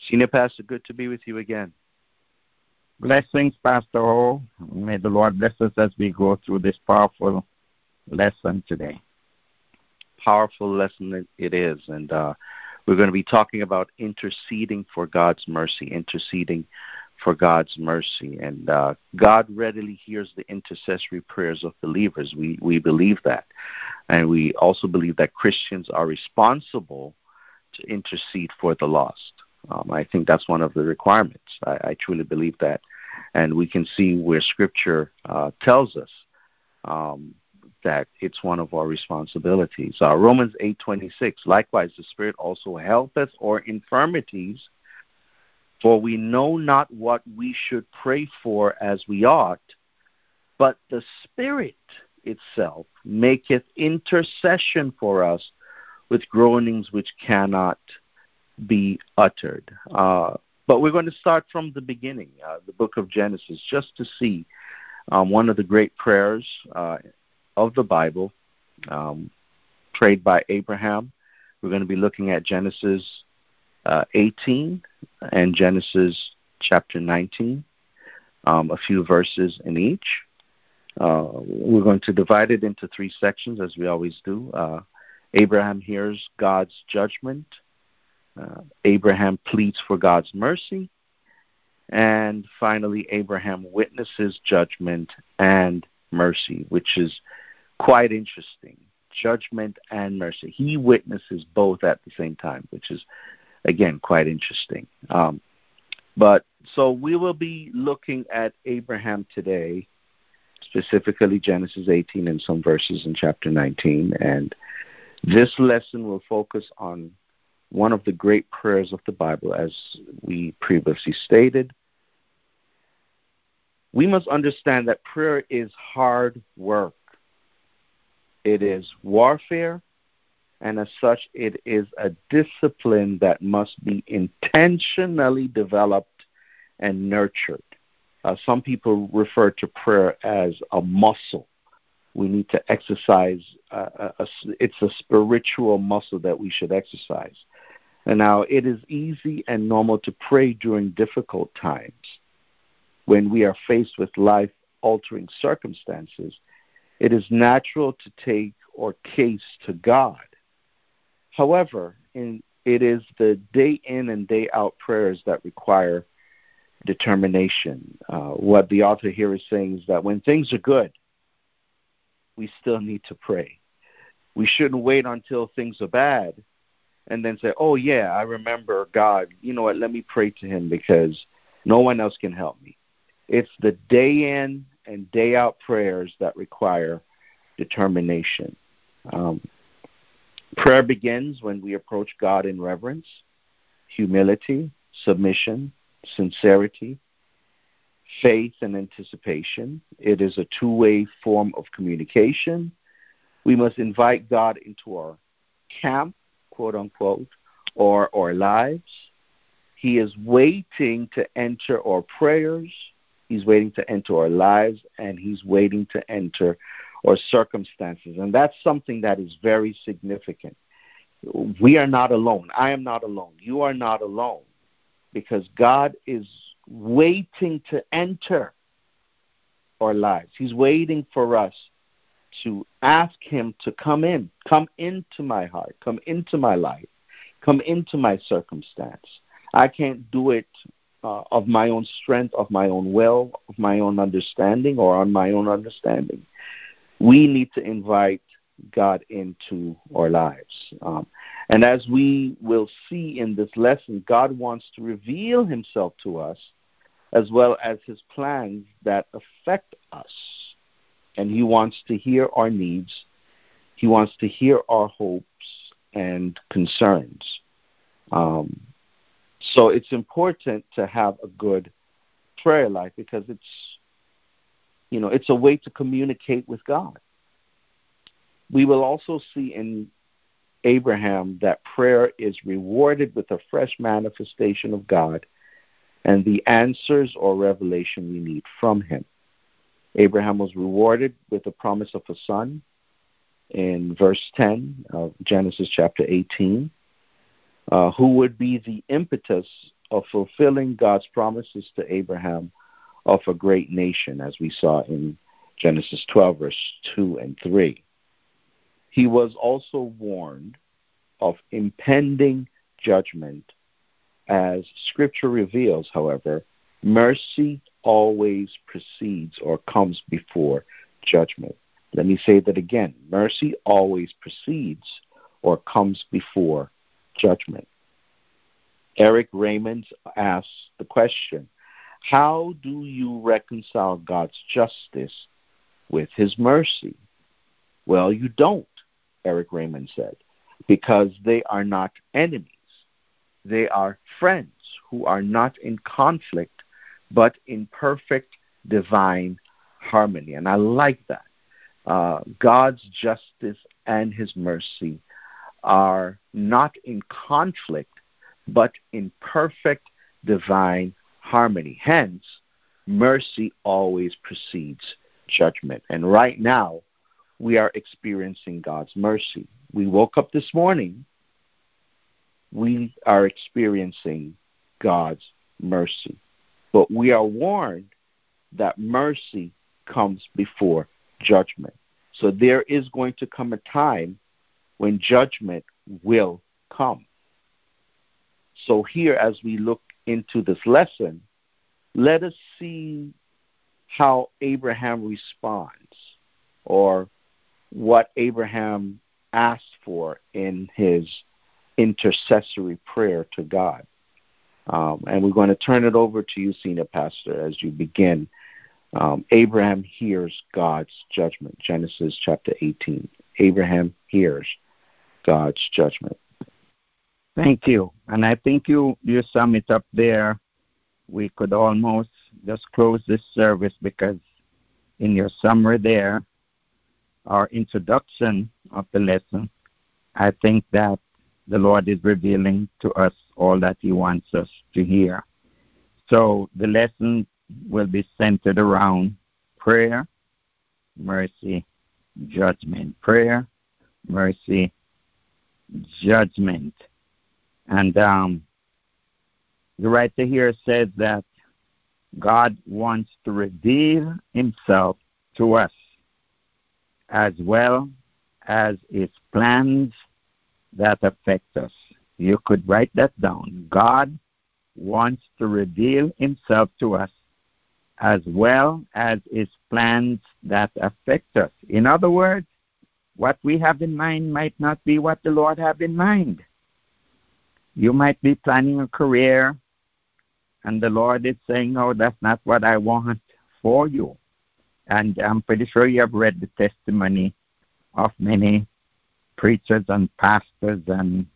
Senior Pastor, good to be with you again. Blessings, Pastor O. May the Lord bless us as we go through this powerful lesson today. Powerful lesson it is. And uh, we're going to be talking about interceding for God's mercy, interceding for God's mercy. And uh, God readily hears the intercessory prayers of believers. We, we believe that. And we also believe that Christians are responsible to intercede for the lost. Um, I think that's one of the requirements. I, I, truly believe that, and we can see where Scripture uh, tells us um, that it's one of our responsibilities. Uh, Romans eight twenty six. Likewise, the Spirit also helpeth our infirmities, for we know not what we should pray for as we ought, but the Spirit itself maketh intercession for us with groanings which cannot be uttered. Uh, but we're going to start from the beginning, uh, the book of Genesis, just to see um, one of the great prayers uh, of the Bible um, prayed by Abraham. We're going to be looking at Genesis uh, 18 and Genesis chapter 19, um, a few verses in each. Uh, we're going to divide it into three sections, as we always do. Uh, Abraham hears God's judgment. Uh, Abraham pleads for God's mercy. And finally, Abraham witnesses judgment and mercy, which is quite interesting. Judgment and mercy. He witnesses both at the same time, which is, again, quite interesting. Um, but so we will be looking at Abraham today, specifically Genesis 18 and some verses in chapter 19. And this lesson will focus on one of the great prayers of the Bible, as we previously stated. We must understand that prayer is hard work. It is warfare, and as such, it is a discipline that must be intentionally developed and nurtured. Uh, some people refer to prayer as a muscle we need to exercise. Uh, a, a, it's a spiritual muscle that we should exercise. And now it is easy and normal to pray during difficult times when we are faced with life altering circumstances. It is natural to take our case to God. However, in, it is the day in and day out prayers that require determination. Uh, what the author here is saying is that when things are good, we still need to pray. We shouldn't wait until things are bad and then say, oh, yeah, I remember God. You know what? Let me pray to Him because no one else can help me. It's the day in and day out prayers that require determination. Um, prayer begins when we approach God in reverence, humility, submission, sincerity, faith and anticipation. It is a two way form of communication. We must invite God into our camp, quote unquote, or our lives. He is waiting to enter our prayers. He's waiting to enter our lives, and He's waiting to enter our circumstances. And that's something that is very significant. We are not alone. I am not alone. You are not alone because God is waiting to enter our lives. He's waiting for us to ask Him to come in, come into my heart, come into my life, come into my circumstance. I can't do it uh, of my own strength, of my own will, of my own understanding, or on my own understanding. We need to invite God into our lives. Um, and as we will see in this lesson, God wants to reveal himself to us as well as his plans that affect us. And he wants to hear our needs, he wants to hear our hopes and concerns. Um, so it's important to have a good prayer life because it's you know it's a way to communicate with God. We will also see in Abraham that prayer is rewarded with a fresh manifestation of God and the answers or revelation we need from him. Abraham was rewarded with the promise of a son in verse 10 of Genesis chapter 18, uh, who would be the impetus of fulfilling God's promises to Abraham of a great nation, as we saw in Genesis 12, verse 2 and 3. He was also warned of impending judgment. As Scripture reveals, however, mercy always precedes or comes before judgment. Let me say that again mercy always precedes or comes before judgment. Eric Raymond asks the question How do you reconcile God's justice with his mercy? Well, you don't, Eric Raymond said, because they are not enemies. They are friends who are not in conflict, but in perfect divine harmony. And I like that. Uh, God's justice and his mercy are not in conflict, but in perfect divine harmony. Hence, mercy always precedes judgment. And right now, we are experiencing God's mercy. We woke up this morning, we are experiencing God's mercy. But we are warned that mercy comes before judgment. So there is going to come a time when judgment will come. So, here, as we look into this lesson, let us see how Abraham responds or what Abraham asked for in his intercessory prayer to God. Um, and we're going to turn it over to you, Senior Pastor, as you begin. Um, Abraham hears God's judgment. Genesis chapter 18. Abraham hears God's judgment. Thank you. And I think you, you sum it up there. We could almost just close this service because in your summary there, our introduction of the lesson, I think that the Lord is revealing to us all that He wants us to hear. So the lesson will be centered around prayer, mercy, judgment. Prayer, mercy, judgment. And um, the writer here says that God wants to reveal himself to us as well as his plans that affect us. You could write that down. God wants to reveal himself to us as well as his plans that affect us. In other words, what we have in mind might not be what the Lord have in mind. You might be planning a career, and the Lord is saying, No, that's not what I want for you. And I'm pretty sure you have read the testimony of many preachers and pastors and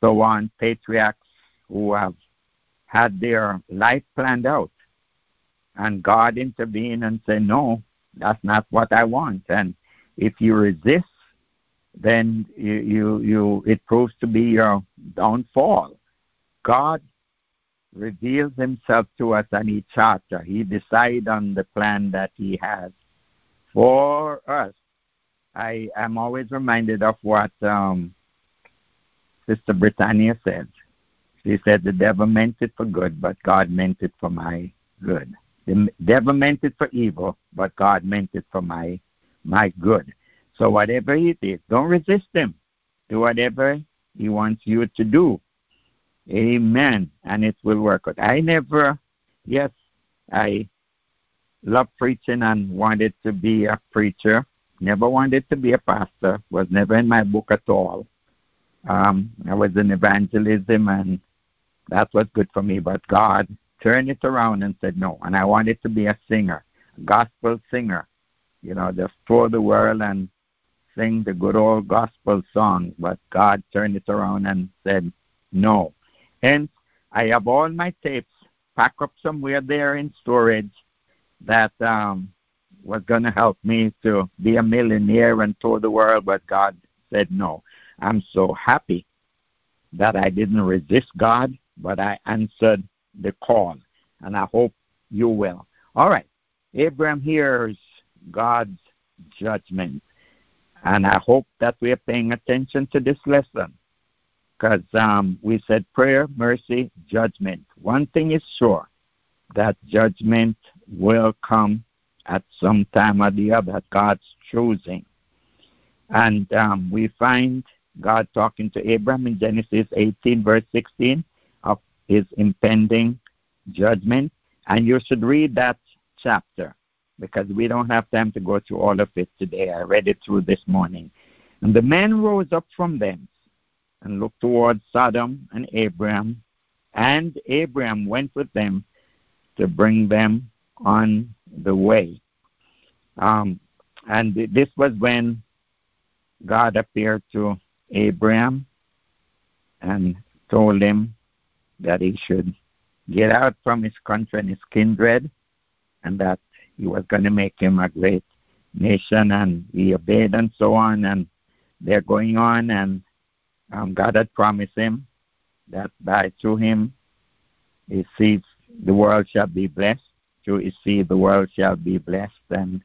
so on, patriarchs who have had their life planned out. And God intervened and said, No, that's not what I want. And if you resist, then you, you, you it proves to be your downfall. God reveals himself to us and he charter. He decides on the plan that he has for us. I am always reminded of what um, Sister Britannia said. She said, The devil meant it for good, but God meant it for my good. The devil meant it for evil, but God meant it for my my good. So whatever it is, don't resist him. Do whatever he wants you to do. Amen. And it will work out. I never, yes, I love preaching and wanted to be a preacher. Never wanted to be a pastor. Was never in my book at all. Um, I was in evangelism, and that was good for me. But God turned it around and said no. And I wanted to be a singer, a gospel singer. You know, just tour the world and sing the good old gospel songs. But God turned it around and said no. Hence, I have all my tapes packed up somewhere there in storage that um, was going to help me to be a millionaire and tour the world, but God said no. I'm so happy that I didn't resist God, but I answered the call, and I hope you will. All right. Abraham hears God's judgment, and I hope that we are paying attention to this lesson because um, we said prayer, mercy, judgment. One thing is sure that judgment will come at some time or the other, God's choosing. And um, we find God talking to Abraham in Genesis 18, verse 16, of his impending judgment. And you should read that chapter because we don't have time to go through all of it today. I read it through this morning. And the men rose up from thence and looked towards Sodom and Abraham, and Abraham went with them to bring them on the way. Um, and this was when God appeared to Abraham and told him that he should get out from his country and his kindred and that he was going to make him a great nation and he obeyed and so on and they're going on and um, God had promised him that by through him his seed the world shall be blessed through his seed the world shall be blessed and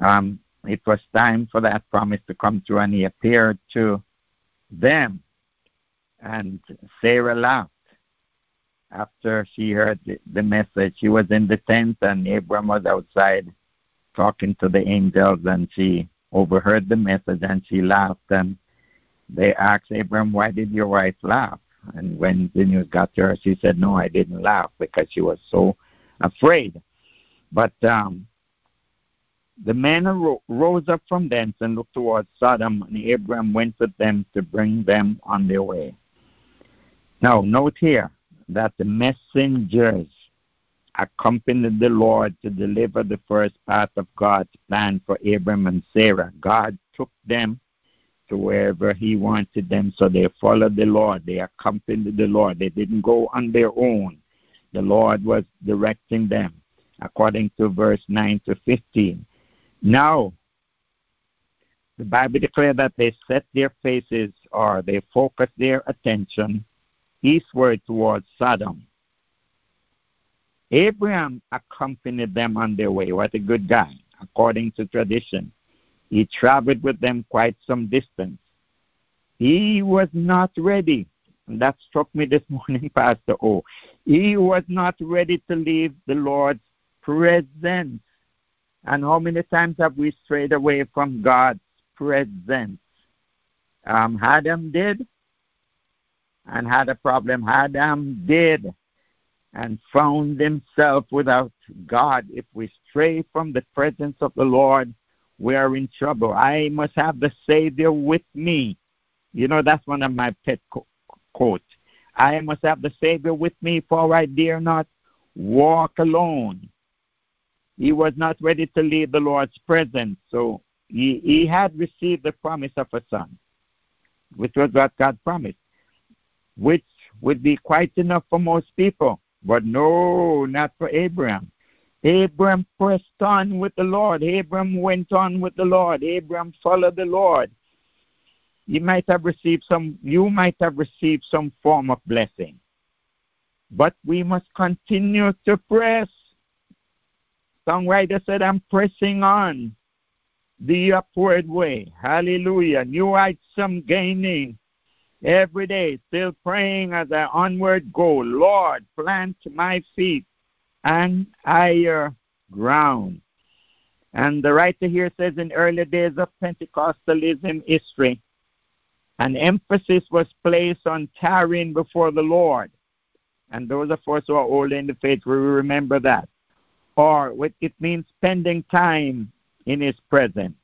um, it was time for that promise to come true and he appeared to them. And Sarah laughed after she heard the message. She was in the tent, and Abram was outside talking to the angels, and she overheard the message and she laughed. And they asked Abram, Why did your wife laugh? And when the news got to her, she said, No, I didn't laugh because she was so afraid. But um, the men rose up from thence and looked towards Sodom, and Abram went with them to bring them on their way. Now, note here that the messengers accompanied the Lord to deliver the first part of God's plan for Abram and Sarah. God took them to wherever He wanted them, so they followed the Lord. They accompanied the Lord. They didn't go on their own. The Lord was directing them, according to verse 9 to 15. Now, the Bible declares that they set their faces or they focus their attention eastward towards Sodom. Abraham accompanied them on their way. What a good guy, according to tradition. He traveled with them quite some distance. He was not ready. And that struck me this morning, Pastor O. He was not ready to leave the Lord's presence. And how many times have we strayed away from God's presence? Um, Adam did and had a problem. Adam did and found himself without God. If we stray from the presence of the Lord, we are in trouble. I must have the Savior with me. You know, that's one of my pet I must have the Savior with me, for I dare not walk alone he was not ready to leave the Lord's presence. So he, he had received the promise of a son, which was what God promised, which would be quite enough for most people. But no, not for Abraham. Abraham pressed on with the Lord. Abraham went on with the Lord. Abraham followed the Lord. You might have received some you might have received some form of blessing. But we must continue to press Songwriter said, I'm pressing on the upward way. Hallelujah. New heights I'm gaining every day, still praying as I onward go. Lord, plant my feet on higher ground. And the writer here says in early days of Pentecostalism history, an emphasis was placed on tarrying before the Lord. And those of us who are old in the faith will remember that or it means spending time in His presence.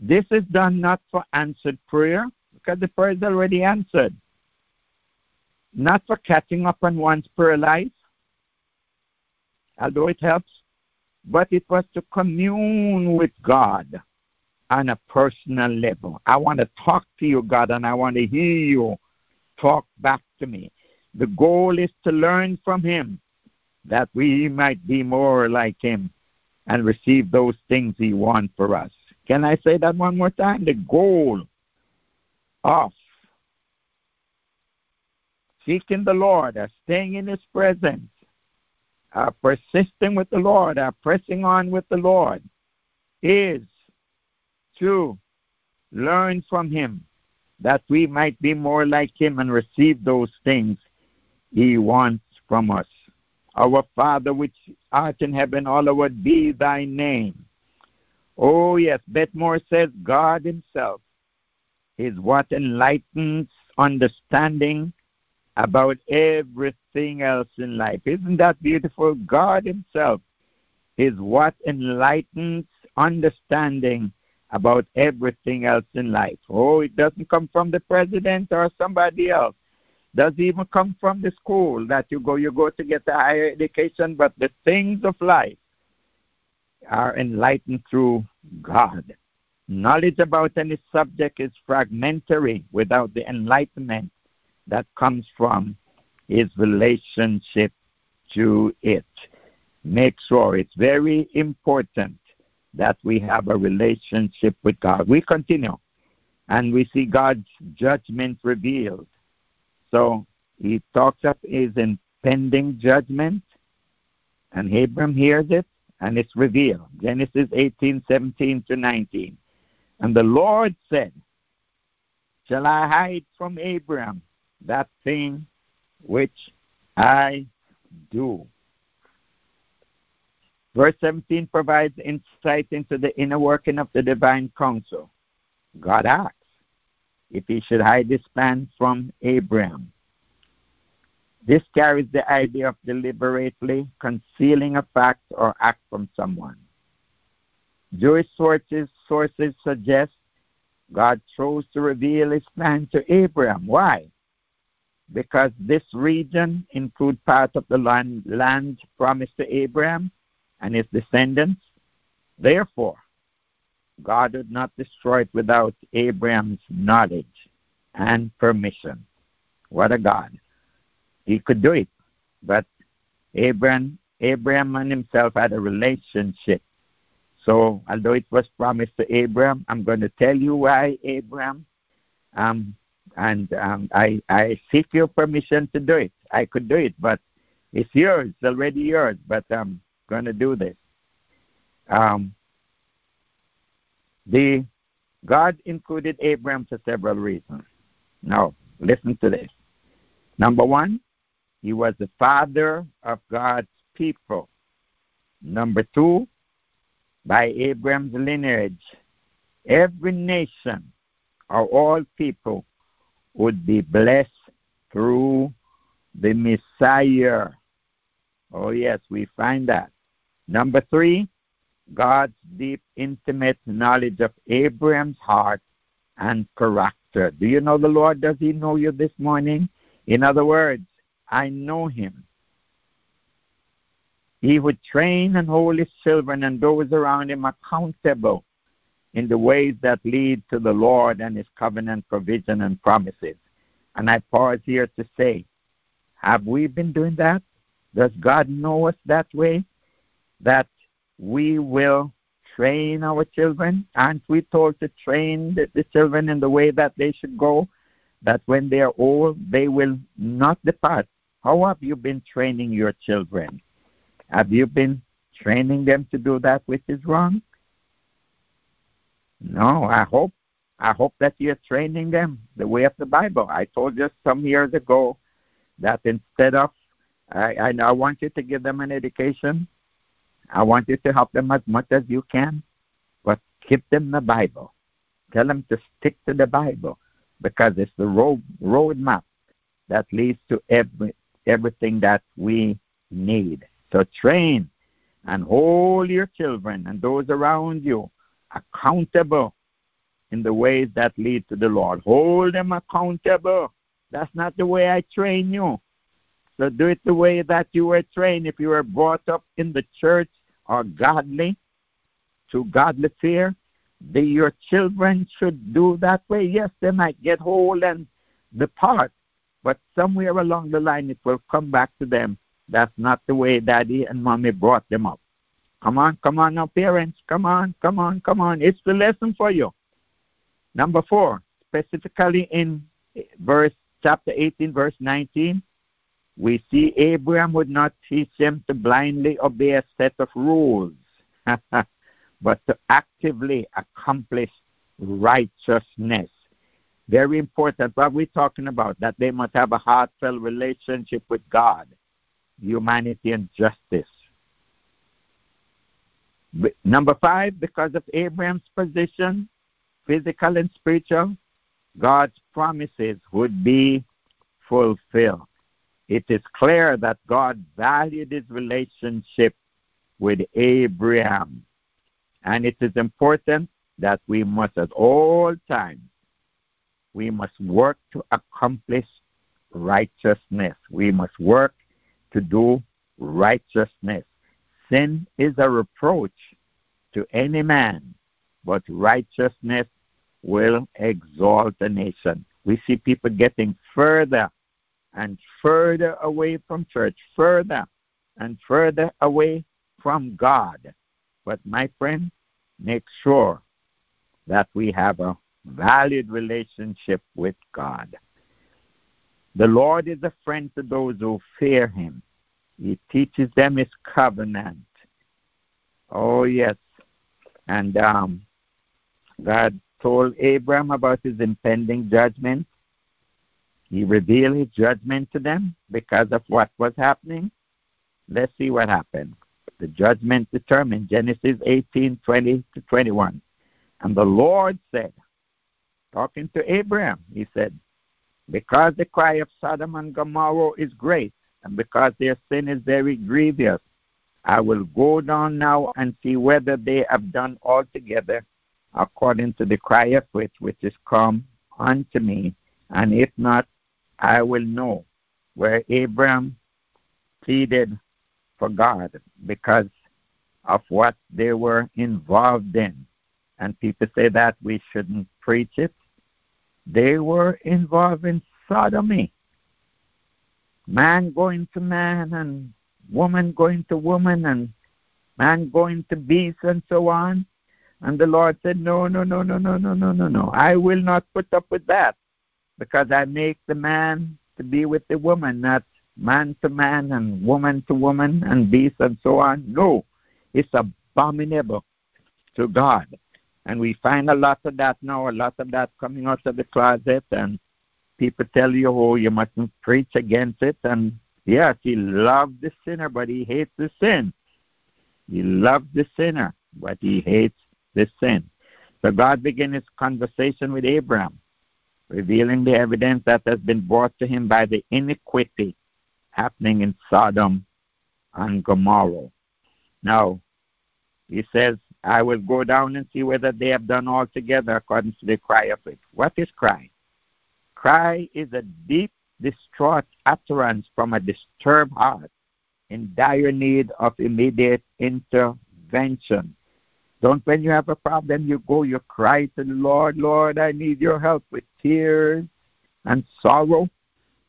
This is done not for answered prayer, because the prayer is already answered. Not for catching up on one's prayer life, although it helps, but it was to commune with God on a personal level. I want to talk to you, God, and I want to hear you talk back to me. The goal is to learn from Him that we might be more like him and receive those things he wants for us. Can I say that one more time? The goal of seeking the Lord, uh, staying in his presence, uh, persisting with the Lord, uh, pressing on with the Lord, is to learn from him that we might be more like him and receive those things he wants from us. Our Father which art in heaven, hallowed be thy name. Oh, yes, Beth Moore says God Himself is what enlightens understanding about everything else in life. Isn't that beautiful? God Himself is what enlightens understanding about everything else in life. Oh, it doesn't come from the president or somebody else. Doesn't even come from the school that you go you go to get a higher education, but the things of life are enlightened through God. Knowledge about any subject is fragmentary without the enlightenment that comes from his relationship to it. Make sure it's very important that we have a relationship with God. We continue and we see God's judgment revealed. So he talks of his impending judgment, and Abram hears it, and it's revealed. Genesis 18, 17 to 19. And the Lord said, Shall I hide from Abram that thing which I do? Verse 17 provides insight into the inner working of the divine counsel. God asks if he should hide his plan from Abraham. This carries the idea of deliberately concealing a fact or act from someone. Jewish sources, sources suggest God chose to reveal his plan to Abraham. Why? Because this region includes part of the land, land promised to Abraham and his descendants. Therefore, God would not destroy it without Abraham's knowledge and permission. What a God. He could do it. But Abraham, Abraham and himself had a relationship. So, although it was promised to Abraham, I'm going to tell you why, Abraham. Um, and um, I, I seek your permission to do it. I could do it, but it's yours, it's already yours. But I'm going to do this. Um, the God included Abraham for several reasons. Now, listen to this. Number one, he was the father of God's people. Number two, by Abraham's lineage, every nation or all people would be blessed through the Messiah. Oh, yes, we find that. Number three, God's deep, intimate knowledge of Abraham's heart and character. Do you know the Lord? Does He know you this morning? In other words, I know him. He would train and hold his children and those around him accountable in the ways that lead to the Lord and his covenant provision and promises. And I pause here to say, have we been doing that? Does God know us that way? That we will train our children? Aren't we told to train the, the children in the way that they should go? That when they are old, they will not depart how have you been training your children? Have you been training them to do that which is wrong? No, I hope I hope that you're training them the way of the Bible. I told you some years ago that instead of I, I, I want you to give them an education, I want you to help them as much as you can, but keep them the Bible. Tell them to stick to the Bible because it's the road roadmap that leads to every everything that we need. So train and hold your children and those around you accountable in the ways that lead to the Lord. Hold them accountable. That's not the way I train you. So do it the way that you were trained. If you were brought up in the church or godly, to godly fear, the, your children should do that way. Yes, they might get hold and depart, but somewhere along the line, it will come back to them. That's not the way daddy and mommy brought them up. Come on, come on now, parents. Come on, come on, come on. It's the lesson for you. Number four, specifically in verse chapter 18, verse 19, we see Abraham would not teach them to blindly obey a set of rules, but to actively accomplish righteousness. Very important. What we're talking about, that they must have a heartfelt relationship with God, humanity, and justice. Number five, because of Abraham's position, physical and spiritual, God's promises would be fulfilled. It is clear that God valued his relationship with Abraham. And it is important that we must at all times we must work to accomplish righteousness. We must work to do righteousness. Sin is a reproach to any man, but righteousness will exalt a nation. We see people getting further and further away from church, further and further away from God. But my friend, make sure that we have a valued relationship with God. The Lord is a friend to those who fear him. He teaches them his covenant. Oh, yes. And um, God told Abraham about his impending judgment. He revealed his judgment to them because of what was happening. Let's see what happened. The judgment determined Genesis 18 20 to 21. And the Lord said, talking to Abraham, he said, Because the cry of Sodom and Gomorrah is great, and because their sin is very grievous, I will go down now and see whether they have done altogether according to the cry of which which is come unto me, and if not, I will know. Where Abraham pleaded for God because of what they were involved in. And people say that we shouldn't preach it. They were involved in sodomy. Man going to man and woman going to woman and man going to beast and so on. And the Lord said, No, no, no, no, no, no, no, no, no. I will not put up with that because I make the man to be with the woman, not man to man and woman to woman and beast and so on. No, it's abominable to God. And we find a lot of that now, a lot of that coming out of the closet, and people tell you, oh, you mustn't preach against it. And yes, he loved the sinner, but he hates the sin. He loved the sinner, but he hates the sin. So God began his conversation with Abraham, revealing the evidence that has been brought to him by the iniquity happening in Sodom and Gomorrah. Now, he says, I will go down and see whether they have done altogether according to the cry of it. What is cry? Cry is a deep, distraught utterance from a disturbed heart in dire need of immediate intervention. Don't, when you have a problem, you go, you cry to the Lord, Lord, I need your help with tears and sorrow.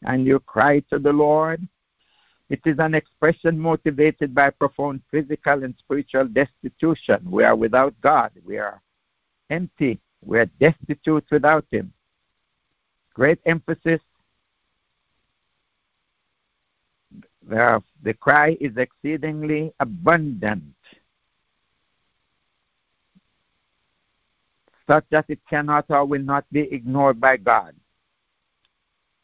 And you cry to the Lord it is an expression motivated by profound physical and spiritual destitution. We are without God. We are empty. We are destitute without Him. Great emphasis. The, the cry is exceedingly abundant, such that it cannot or will not be ignored by God.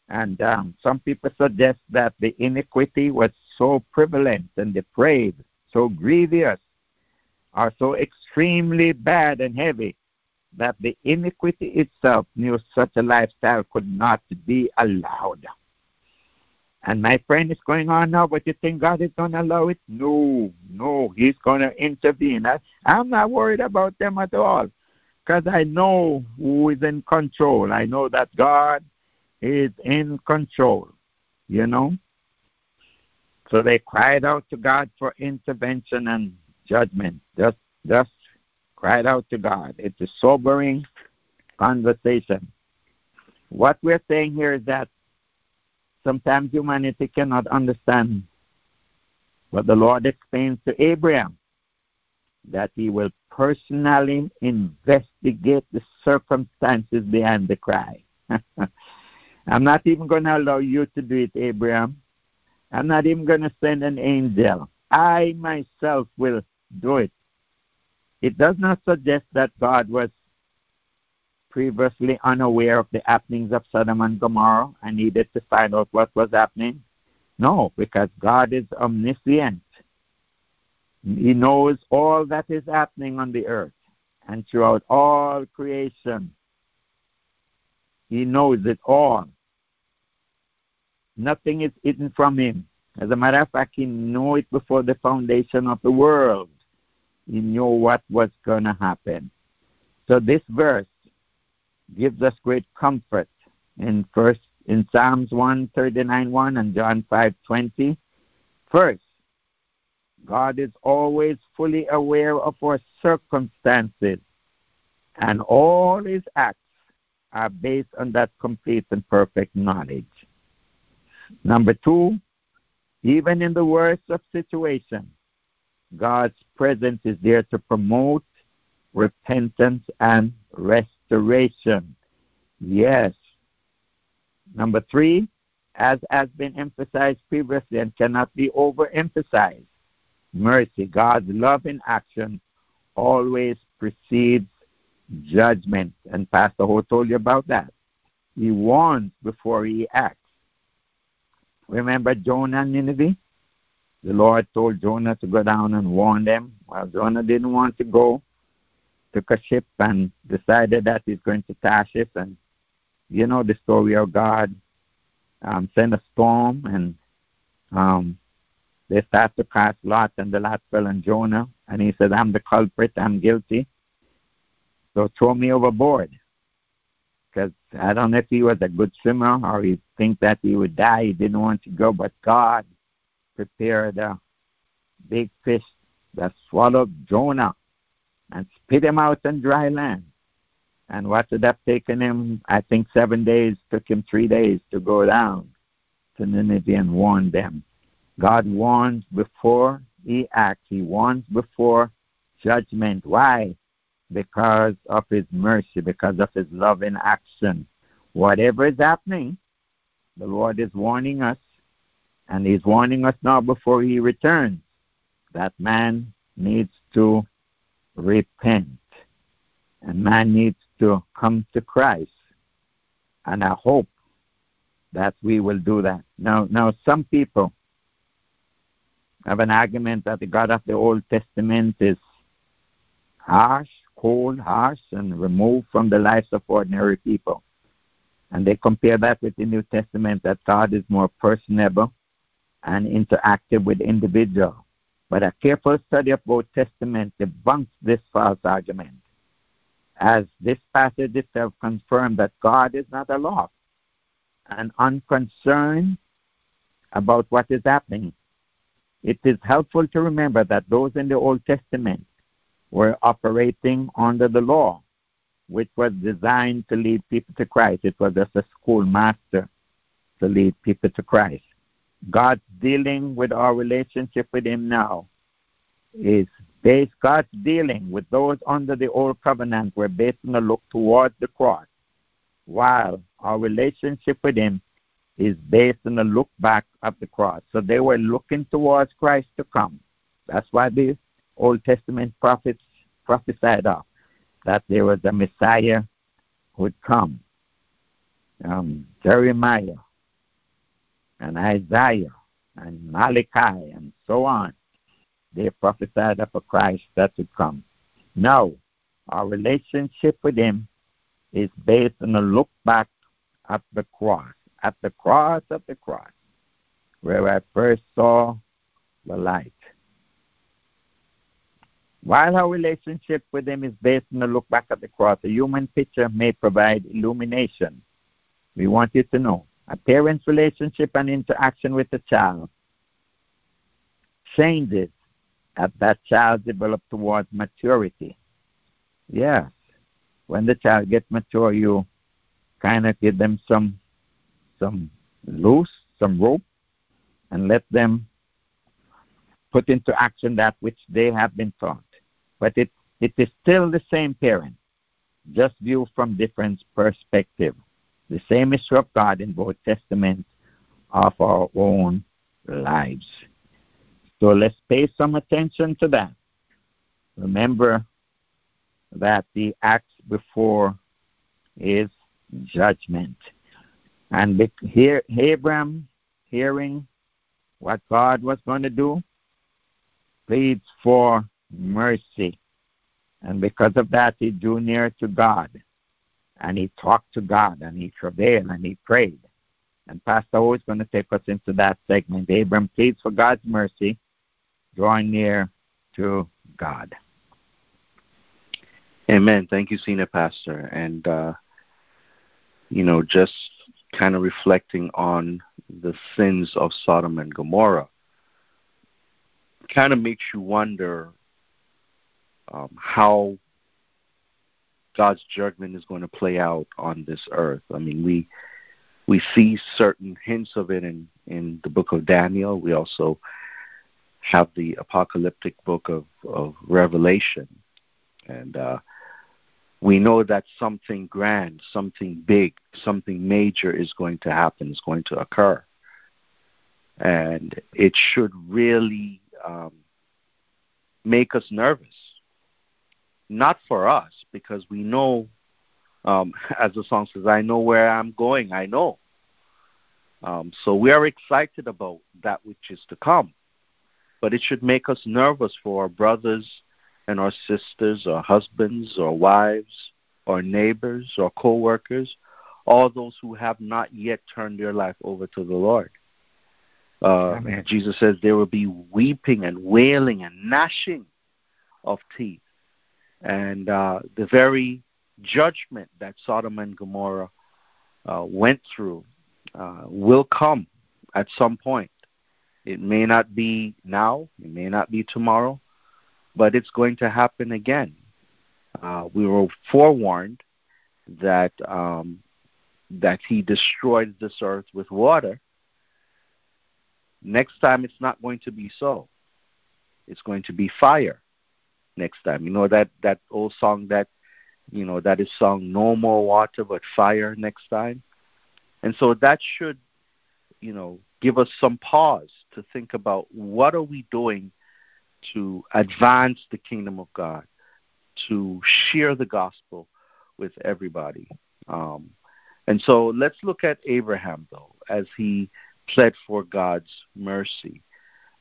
And um, some people suggest that the iniquity was so prevalent and depraved, so grievous, or so extremely bad and heavy that the iniquity itself knew such a lifestyle could not be allowed. And my friend, it's going on now, but you think God is going to allow it? No, no, He's going to intervene. I, I'm not worried about them at all because I know who is in control. I know that God is in control, you know. So they cried out to God for intervention and judgment. Just just cried out to God. It's a sobering conversation. What we're saying here is that sometimes humanity cannot understand what the Lord explains to Abraham that he will personally investigate the circumstances behind the cry. I'm not even going to allow you to do it, Abraham. I'm not even going to send an angel. I myself will do it. It does not suggest that God was previously unaware of the happenings of Sodom and Gomorrah and needed to find out what was happening? No, because God is omniscient. He knows all that is happening on the earth and throughout all creation. He knows it all. Nothing is hidden from him. As a matter of fact, he knew it before the foundation of the world. He knew what was going to happen. So this verse gives us great comfort in first in Psalms 139 1 and John 5 20. First, God is always fully aware of our circumstances, and all his acts are based on that complete and perfect knowledge. Number two, even in the worst of situations, God's presence is there to promote repentance and restoration. Yes. Number three, as has been emphasized previously and cannot be overemphasized, mercy, God's love in action always precedes judgment. And Pastor O told you about that. He warns before he acts. Remember Jonah and Nineveh? The Lord told Jonah to go down and warn them. Well, Jonah didn't want to go, took a ship and decided that he's going to Tarshish. And you know the story of God um, sent a storm and um, they start to cast lots, and the lot fell on Jonah. And he said, I'm the culprit, I'm guilty. So throw me overboard. Because I don't know if he was a good swimmer or he think that he would die. He didn't want to go, but God prepared a big fish that swallowed Jonah and spit him out on dry land. And what would have taken him, I think, seven days, took him three days to go down to Nineveh and warn them. God warns before he acts. He warns before judgment. Why? Because of his mercy, because of his love in action. Whatever is happening, the Lord is warning us, and he's warning us now before he returns that man needs to repent and man needs to come to Christ. And I hope that we will do that. Now, now some people have an argument that the God of the Old Testament is harsh, cold, harsh, and removed from the lives of ordinary people. And they compare that with the New Testament that God is more personable and interactive with individuals. But a careful study of both Testaments debunks this false argument, as this passage itself confirms that God is not aloft and unconcerned about what is happening it is helpful to remember that those in the Old Testament were operating under the law, which was designed to lead people to Christ. It was just a schoolmaster to lead people to Christ. God's dealing with our relationship with Him now is based, God's dealing with those under the old covenant were based on a look towards the cross, while our relationship with Him is based on a look back of the cross. So they were looking towards Christ to come. That's why the Old Testament prophets prophesied of that there was a Messiah who would come. Um, Jeremiah and Isaiah and Malachi and so on. They prophesied of a Christ that would come. Now, our relationship with Him is based on a look back at the cross at the cross of the cross, where I first saw the light. While our relationship with Him is based on a look back at the cross, a human picture may provide illumination. We want you to know a parent's relationship and interaction with the child changes as that child develops towards maturity. Yes, when the child gets mature, you kind of give them some some loose, some rope, and let them put into action that which they have been taught. But it, it is still the same parent, just viewed from different perspective. The same issue of God in both testaments of our own lives. So let's pay some attention to that. Remember that the acts before is judgment. And here, Abram, hearing what God was going to do, pleads for mercy. And because of that, he drew near to God. And he talked to God and he travailed and he prayed. And Pastor O is going to take us into that segment. Abram pleads for God's mercy, drawing near to God. Amen. Thank you, Senior Pastor. And, uh, you know, just kind of reflecting on the sins of Sodom and Gomorrah kind of makes you wonder um, how God's judgment is going to play out on this earth. I mean, we we see certain hints of it in in the book of Daniel. We also have the apocalyptic book of of Revelation, and uh, we know that something grand, something big, something major is going to happen, is going to occur, and it should really um, make us nervous. Not for us, because we know, um, as the song says, I know where I'm going, I know. Um, so we are excited about that which is to come. But it should make us nervous for our brothers and our sisters, our husbands, or wives, or neighbors, or co workers, all those who have not yet turned their life over to the Lord. Uh, Jesus says there will be weeping and wailing and gnashing of teeth. And uh, the very judgment that Sodom and Gomorrah uh, went through uh, will come at some point. It may not be now, it may not be tomorrow, but it's going to happen again. Uh, we were forewarned that um, that He destroyed this earth with water, Next time, it's not going to be so. It's going to be fire next time. You know that that old song that you know that is sung no more water but fire next time. And so that should you know give us some pause to think about what are we doing to advance the kingdom of God, to share the gospel with everybody. Um, and so let's look at Abraham though as he pled for God's mercy.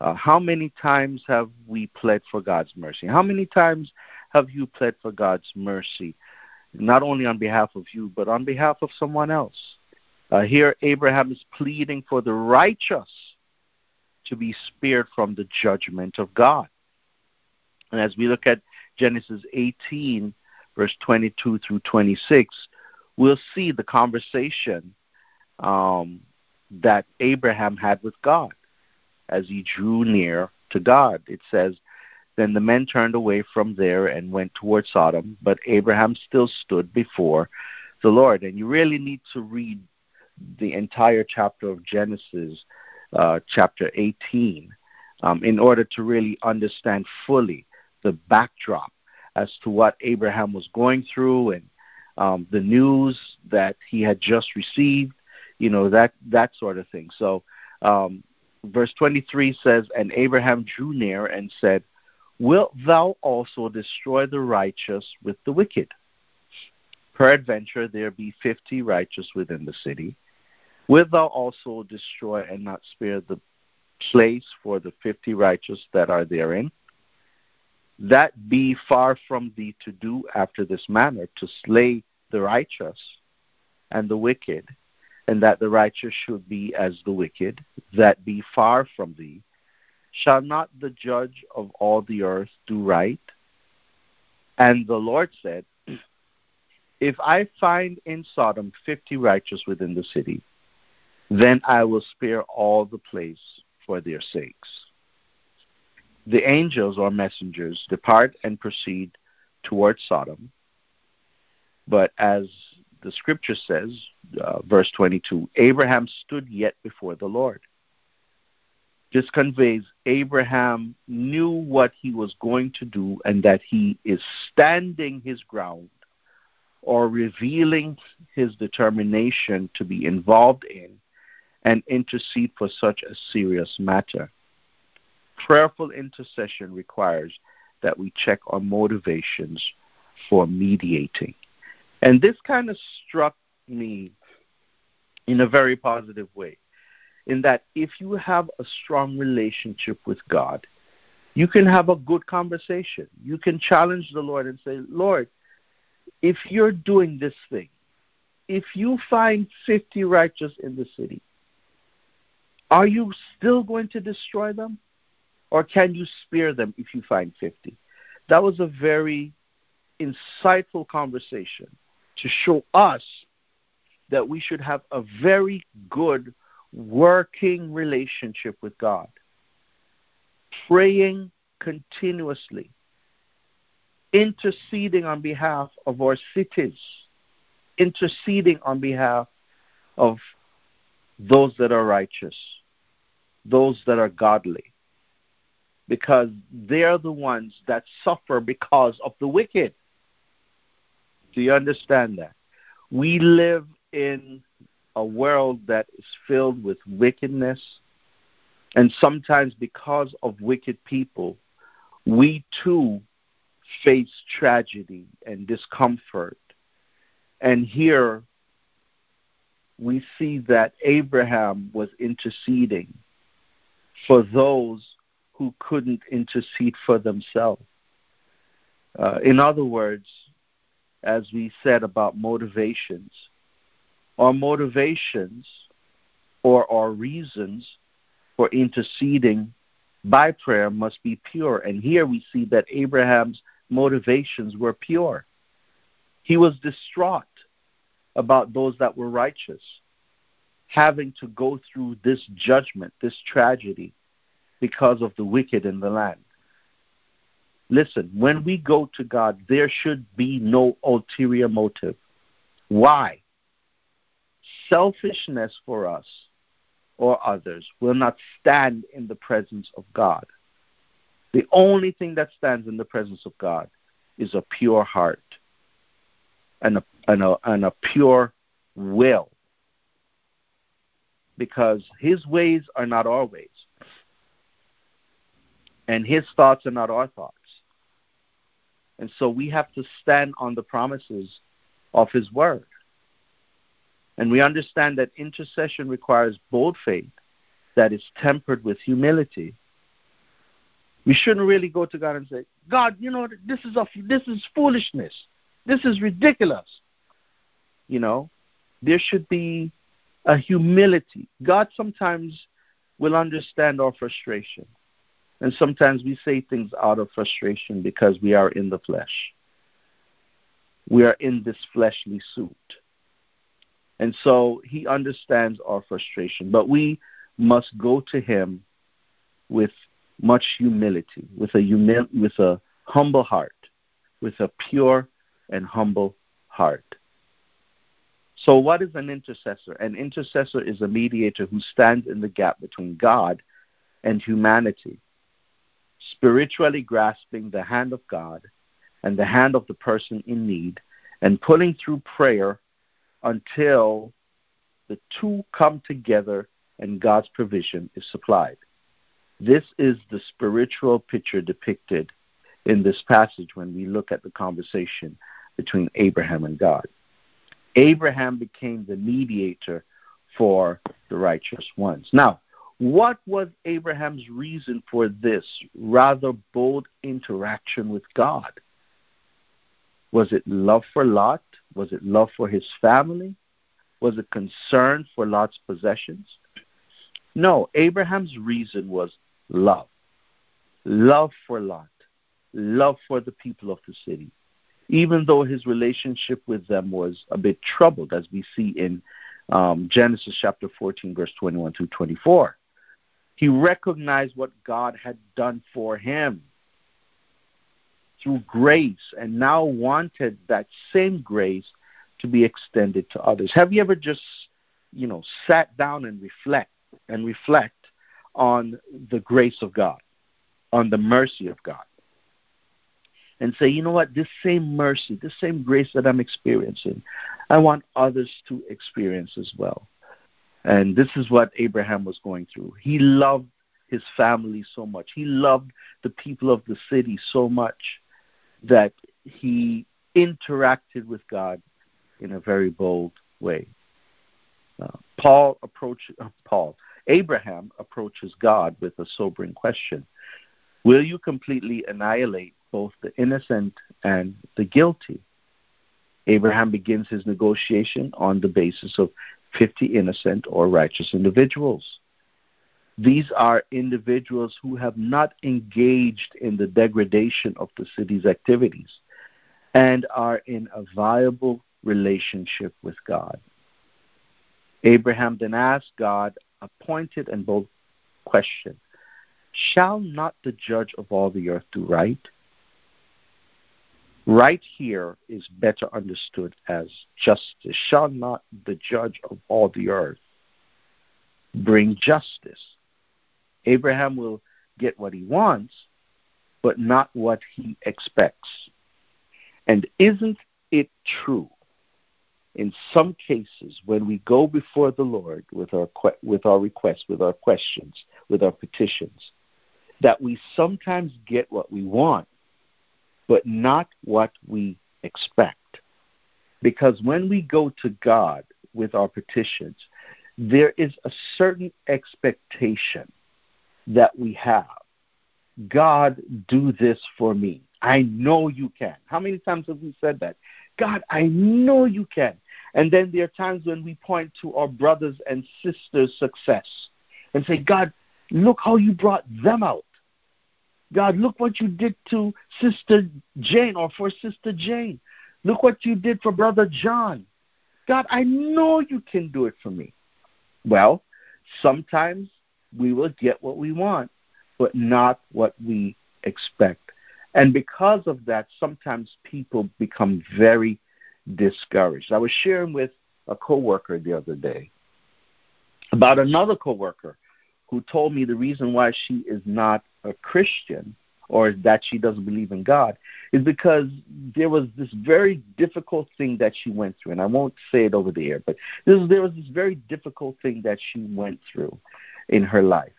Uh, how many times have we pled for God's mercy? How many times have you pled for God's mercy, not only on behalf of you, but on behalf of someone else? Uh, here, Abraham is pleading for the righteous to be spared from the judgment of God. And as we look at Genesis 18, verse 22 through 26, we'll see the conversation um, that Abraham had with God as he drew near to God. It says, Then the men turned away from there and went toward Sodom, but Abraham still stood before the Lord. And you really need to read the entire chapter of Genesis, uh, chapter 18, um, in order to really understand fully the backdrop as to what Abraham was going through and um, the news that he had just received you know that that sort of thing. So, um, verse 23 says, "And Abraham drew near and said, Wilt thou also destroy the righteous with the wicked? Peradventure there be fifty righteous within the city. Wilt thou also destroy and not spare the place for the fifty righteous that are therein? That be far from thee to do after this manner, to slay the righteous and the wicked, and that the righteous should be as the wicked, that be far from thee. Shall not the judge of all the earth do right? And the Lord said, If I find in Sodom fifty righteous within the city, then I will spare all the place for their sakes. The angels or messengers depart and proceed toward Sodom. But as the scripture says, uh, verse 22, Abraham stood yet before the Lord. This conveys Abraham knew what he was going to do and that he is standing his ground or revealing his determination to be involved in and intercede for such a serious matter. Prayerful intercession requires that we check our motivations for mediating. And this kind of struck me in a very positive way, in that if you have a strong relationship with God, you can have a good conversation. You can challenge the Lord and say, Lord, if you're doing this thing, if you find 50 righteous in the city, are you still going to destroy them? Or can you spare them if you find 50? That was a very insightful conversation to show us that we should have a very good working relationship with God, praying continuously, interceding on behalf of our cities, interceding on behalf of those that are righteous, those that are godly, because they're the ones that suffer because of the wicked. Do you understand that? We live in a world that is filled with wickedness, and sometimes because of wicked people, we too face tragedy and discomfort. And here we see that Abraham was interceding for those who couldn't intercede for themselves. Uh, in other words, as we said about motivations, our motivations or our reasons for interceding by prayer must be pure. And here we see that Abraham's motivations were pure. He was distraught about those that were righteous, having to go through this judgment, this tragedy, because of the wicked in the land. Listen, when we go to God, there should be no ulterior motive. Why? Selfishness for us or others will not stand in the presence of God. The only thing that stands in the presence of God is a pure heart and a, and a, and a pure will. Because his ways are not our ways, and his thoughts are not our thoughts. And so we have to stand on the promises of his word. And we understand that intercession requires bold faith that is tempered with humility. We shouldn't really go to God and say, God, you know, this is, a, this is foolishness. This is ridiculous. You know, there should be a humility. God sometimes will understand our frustration. And sometimes we say things out of frustration because we are in the flesh. We are in this fleshly suit. And so he understands our frustration. But we must go to him with much humility, with a, humi- with a humble heart, with a pure and humble heart. So, what is an intercessor? An intercessor is a mediator who stands in the gap between God and humanity spiritually grasping the hand of God and the hand of the person in need and pulling through prayer until the two come together and God's provision is supplied. This is the spiritual picture depicted in this passage when we look at the conversation between Abraham and God. Abraham became the mediator for the righteous ones. Now, what was Abraham's reason for this rather bold interaction with God? Was it love for Lot? Was it love for his family? Was it concern for Lot's possessions? No, Abraham's reason was love. Love for Lot. Love for the people of the city. Even though his relationship with them was a bit troubled, as we see in um, Genesis chapter 14, verse 21 to 24. He recognized what God had done for him through grace and now wanted that same grace to be extended to others. Have you ever just, you know, sat down and reflect and reflect on the grace of God, on the mercy of God? And say, you know what, this same mercy, this same grace that I'm experiencing, I want others to experience as well. And this is what Abraham was going through. He loved his family so much. He loved the people of the city so much that he interacted with God in a very bold way. Uh, Paul approach uh, Paul Abraham approaches God with a sobering question: Will you completely annihilate both the innocent and the guilty? Abraham begins his negotiation on the basis of 50 innocent or righteous individuals. These are individuals who have not engaged in the degradation of the city's activities and are in a viable relationship with God. Abraham then asked God a pointed and bold question Shall not the judge of all the earth do right? Right here is better understood as justice. Shall not the judge of all the earth bring justice? Abraham will get what he wants, but not what he expects. And isn't it true? In some cases, when we go before the Lord with our with our requests, with our questions, with our petitions, that we sometimes get what we want, but not what we expect. Because when we go to God with our petitions, there is a certain expectation that we have. God, do this for me. I know you can. How many times have we said that? God, I know you can. And then there are times when we point to our brothers and sisters' success and say, God, look how you brought them out. God, look what you did to Sister Jane or for Sister Jane. Look what you did for Brother John. God, I know you can do it for me. Well, sometimes we will get what we want, but not what we expect. And because of that, sometimes people become very discouraged. I was sharing with a coworker the other day about another coworker who told me the reason why she is not a Christian or that she doesn't believe in God is because there was this very difficult thing that she went through, and I won't say it over the air, but there was this very difficult thing that she went through in her life.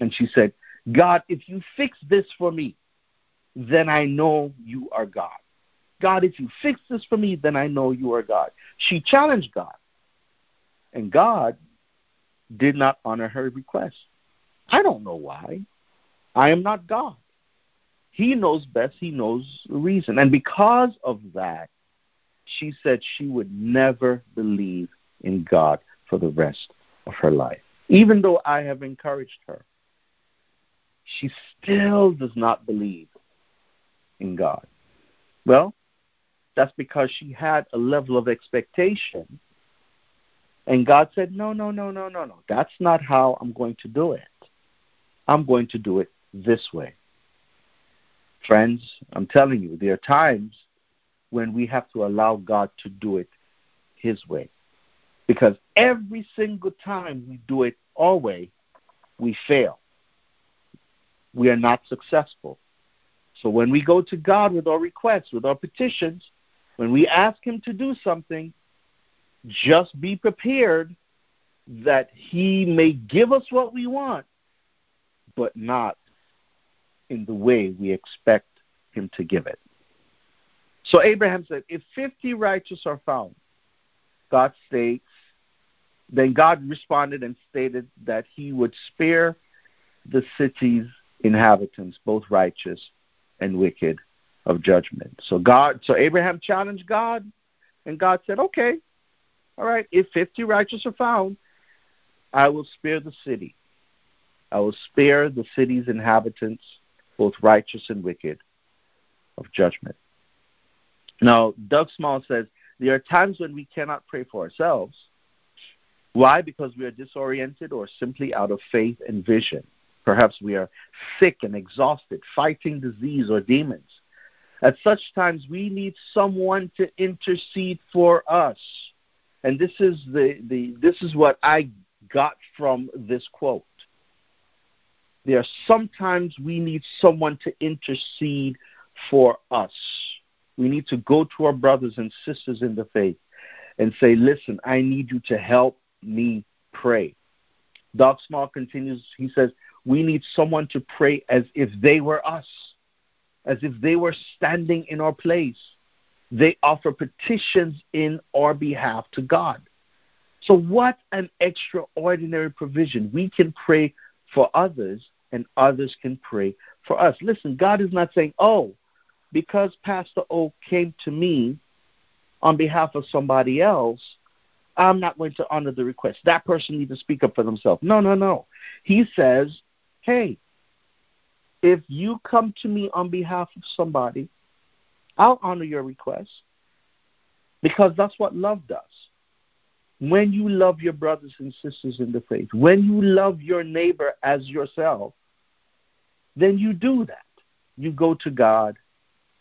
And she said, God, if you fix this for me, then I know you are God. God, if you fix this for me, then I know you are God. She challenged God. And God did not honor her request. I don't know why. I am not God. He knows best. He knows the reason. And because of that, she said she would never believe in God for the rest of her life. Even though I have encouraged her, she still does not believe in God. Well, that's because she had a level of expectation. And God said, No, no, no, no, no, no. That's not how I'm going to do it. I'm going to do it this way. Friends, I'm telling you, there are times when we have to allow God to do it His way. Because every single time we do it our way, we fail. We are not successful. So when we go to God with our requests, with our petitions, when we ask Him to do something, just be prepared that He may give us what we want, but not in the way we expect Him to give it. So Abraham said, If 50 righteous are found, God states, then God responded and stated that He would spare the city's inhabitants, both righteous and wicked, of judgment. So God, so Abraham challenged God, and God said, "Okay, all right. If fifty righteous are found, I will spare the city. I will spare the city's inhabitants, both righteous and wicked, of judgment." Now, Doug Small says there are times when we cannot pray for ourselves. Why? Because we are disoriented or simply out of faith and vision. Perhaps we are sick and exhausted, fighting disease or demons. At such times, we need someone to intercede for us. And this is, the, the, this is what I got from this quote. There are sometimes we need someone to intercede for us. We need to go to our brothers and sisters in the faith and say, Listen, I need you to help me pray. Doug Small continues, he says, We need someone to pray as if they were us as if they were standing in our place. They offer petitions in our behalf to God. So, what an extraordinary provision. We can pray for others, and others can pray for us. Listen, God is not saying, oh, because Pastor O came to me on behalf of somebody else, I'm not going to honor the request. That person needs to speak up for themselves. No, no, no. He says, hey, if you come to me on behalf of somebody, I'll honor your request because that's what love does. When you love your brothers and sisters in the faith, when you love your neighbor as yourself, then you do that. You go to God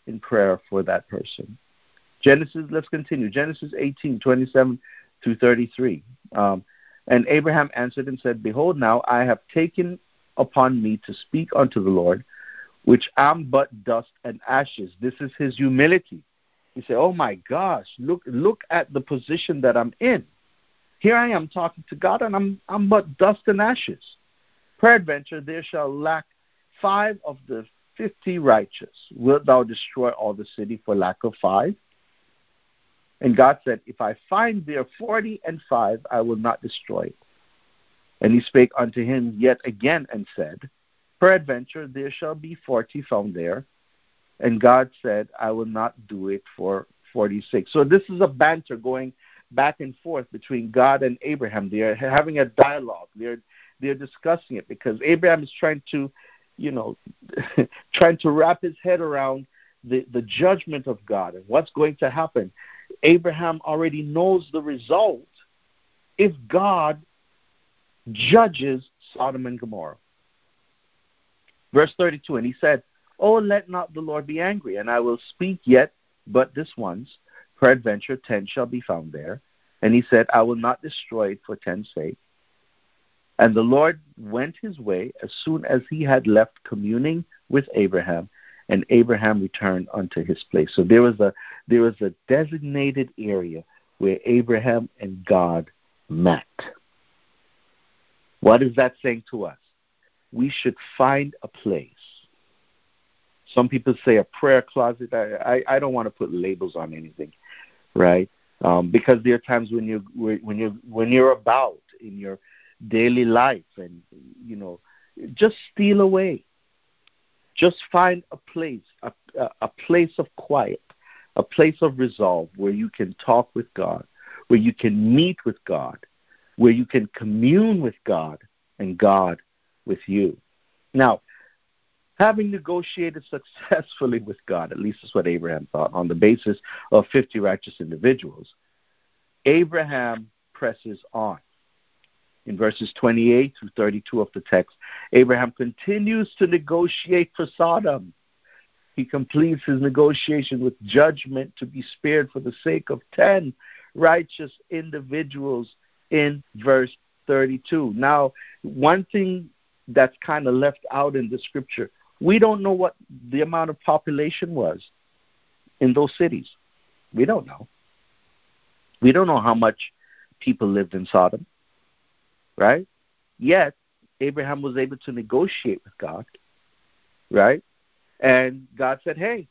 in prayer for that person. Genesis, let's continue. Genesis 18, 27 through 33. Um, and Abraham answered and said, Behold, now I have taken upon me to speak unto the Lord, which am but dust and ashes. This is his humility. He said, Oh my gosh, look look at the position that I'm in. Here I am talking to God, and I'm I'm but dust and ashes. Peradventure there shall lack five of the fifty righteous. Wilt thou destroy all the city for lack of five? And God said, If I find there forty and five, I will not destroy it. And he spake unto him yet again and said, Peradventure there shall be forty found there. And God said, I will not do it for forty six. So this is a banter going back and forth between God and Abraham. They are having a dialogue. They're they're discussing it because Abraham is trying to, you know, trying to wrap his head around the, the judgment of God and what's going to happen. Abraham already knows the result if God judges Sodom and Gomorrah. Verse 32 And he said, Oh, let not the Lord be angry, and I will speak yet but this once. Peradventure, ten shall be found there. And he said, I will not destroy it for ten's sake. And the Lord went his way as soon as he had left communing with Abraham, and Abraham returned unto his place. So there was a there was a designated area where Abraham and God met. What is that saying to us? We should find a place. Some people say a prayer closet. I, I, I don't want to put labels on anything, right? Um, because there are times when you when you when you're about in your daily life, and you know, just steal away. Just find a place, a, a, a place of quiet, a place of resolve where you can talk with God, where you can meet with God, where you can commune with God and God with you. Now, having negotiated successfully with God, at least that's what Abraham thought, on the basis of 50 righteous individuals, Abraham presses on. In verses 28 through 32 of the text, Abraham continues to negotiate for Sodom. He completes his negotiation with judgment to be spared for the sake of 10 righteous individuals in verse 32. Now, one thing that's kind of left out in the scripture, we don't know what the amount of population was in those cities. We don't know. We don't know how much people lived in Sodom, right? Yet, Abraham was able to negotiate with God, right? And God said, hey,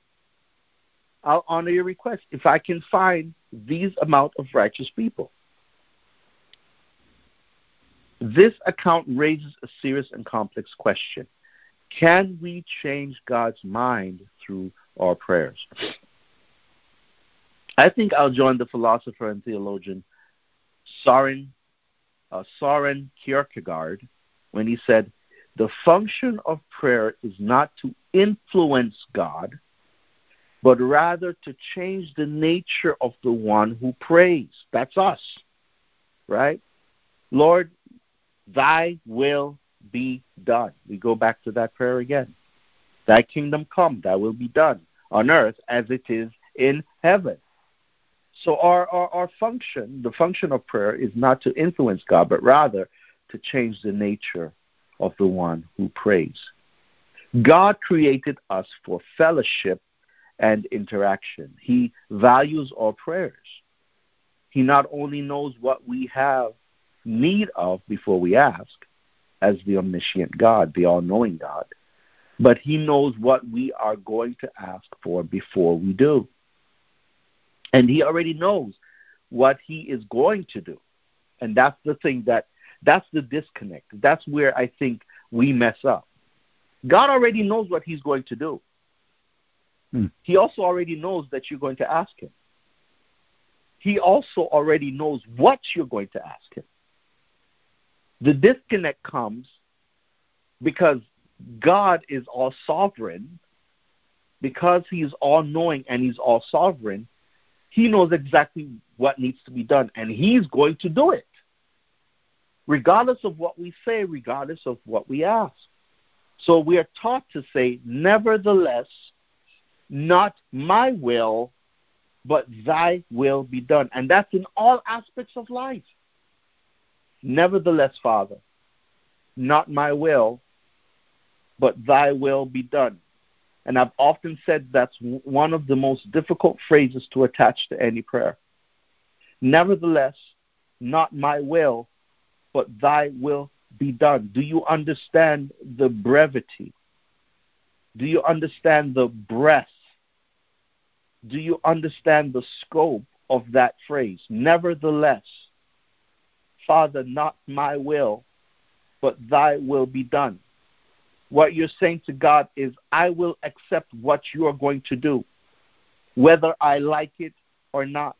I'll honor your request if I can find these amount of righteous people. This account raises a serious and complex question. Can we change God's mind through our prayers? I think I'll join the philosopher and theologian Soren, uh, Soren Kierkegaard when he said, The function of prayer is not to influence God, but rather to change the nature of the one who prays. That's us, right? Lord, Thy will be done. We go back to that prayer again. Thy kingdom come, thy will be done on earth as it is in heaven. So our, our, our function, the function of prayer is not to influence God, but rather to change the nature of the one who prays. God created us for fellowship and interaction. He values our prayers. He not only knows what we have need of before we ask, as the omniscient God, the all knowing God. But He knows what we are going to ask for before we do. And he already knows what he is going to do. And that's the thing that that's the disconnect. That's where I think we mess up. God already knows what he's going to do. Hmm. He also already knows that you're going to ask him. He also already knows what you're going to ask him. The disconnect comes because God is all sovereign, because He's all knowing and He's all sovereign, He knows exactly what needs to be done, and He's going to do it, regardless of what we say, regardless of what we ask. So we are taught to say, Nevertheless, not my will, but thy will be done. And that's in all aspects of life. Nevertheless, Father, not my will, but thy will be done. And I've often said that's one of the most difficult phrases to attach to any prayer. Nevertheless, not my will, but thy will be done. Do you understand the brevity? Do you understand the breadth? Do you understand the scope of that phrase? Nevertheless, Father, not my will, but thy will be done. What you're saying to God is, I will accept what you are going to do, whether I like it or not,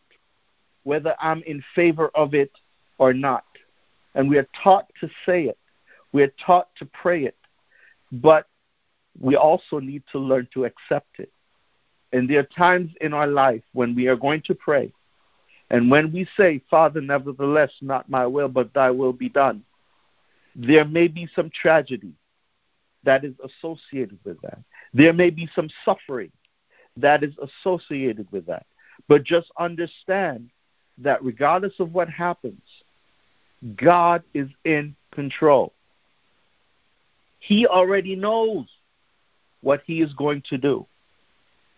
whether I'm in favor of it or not. And we are taught to say it, we are taught to pray it, but we also need to learn to accept it. And there are times in our life when we are going to pray and when we say, Father, nevertheless, not my will, but thy will be done, there may be some tragedy that is associated with that. There may be some suffering that is associated with that. But just understand that regardless of what happens, God is in control. He already knows what He is going to do.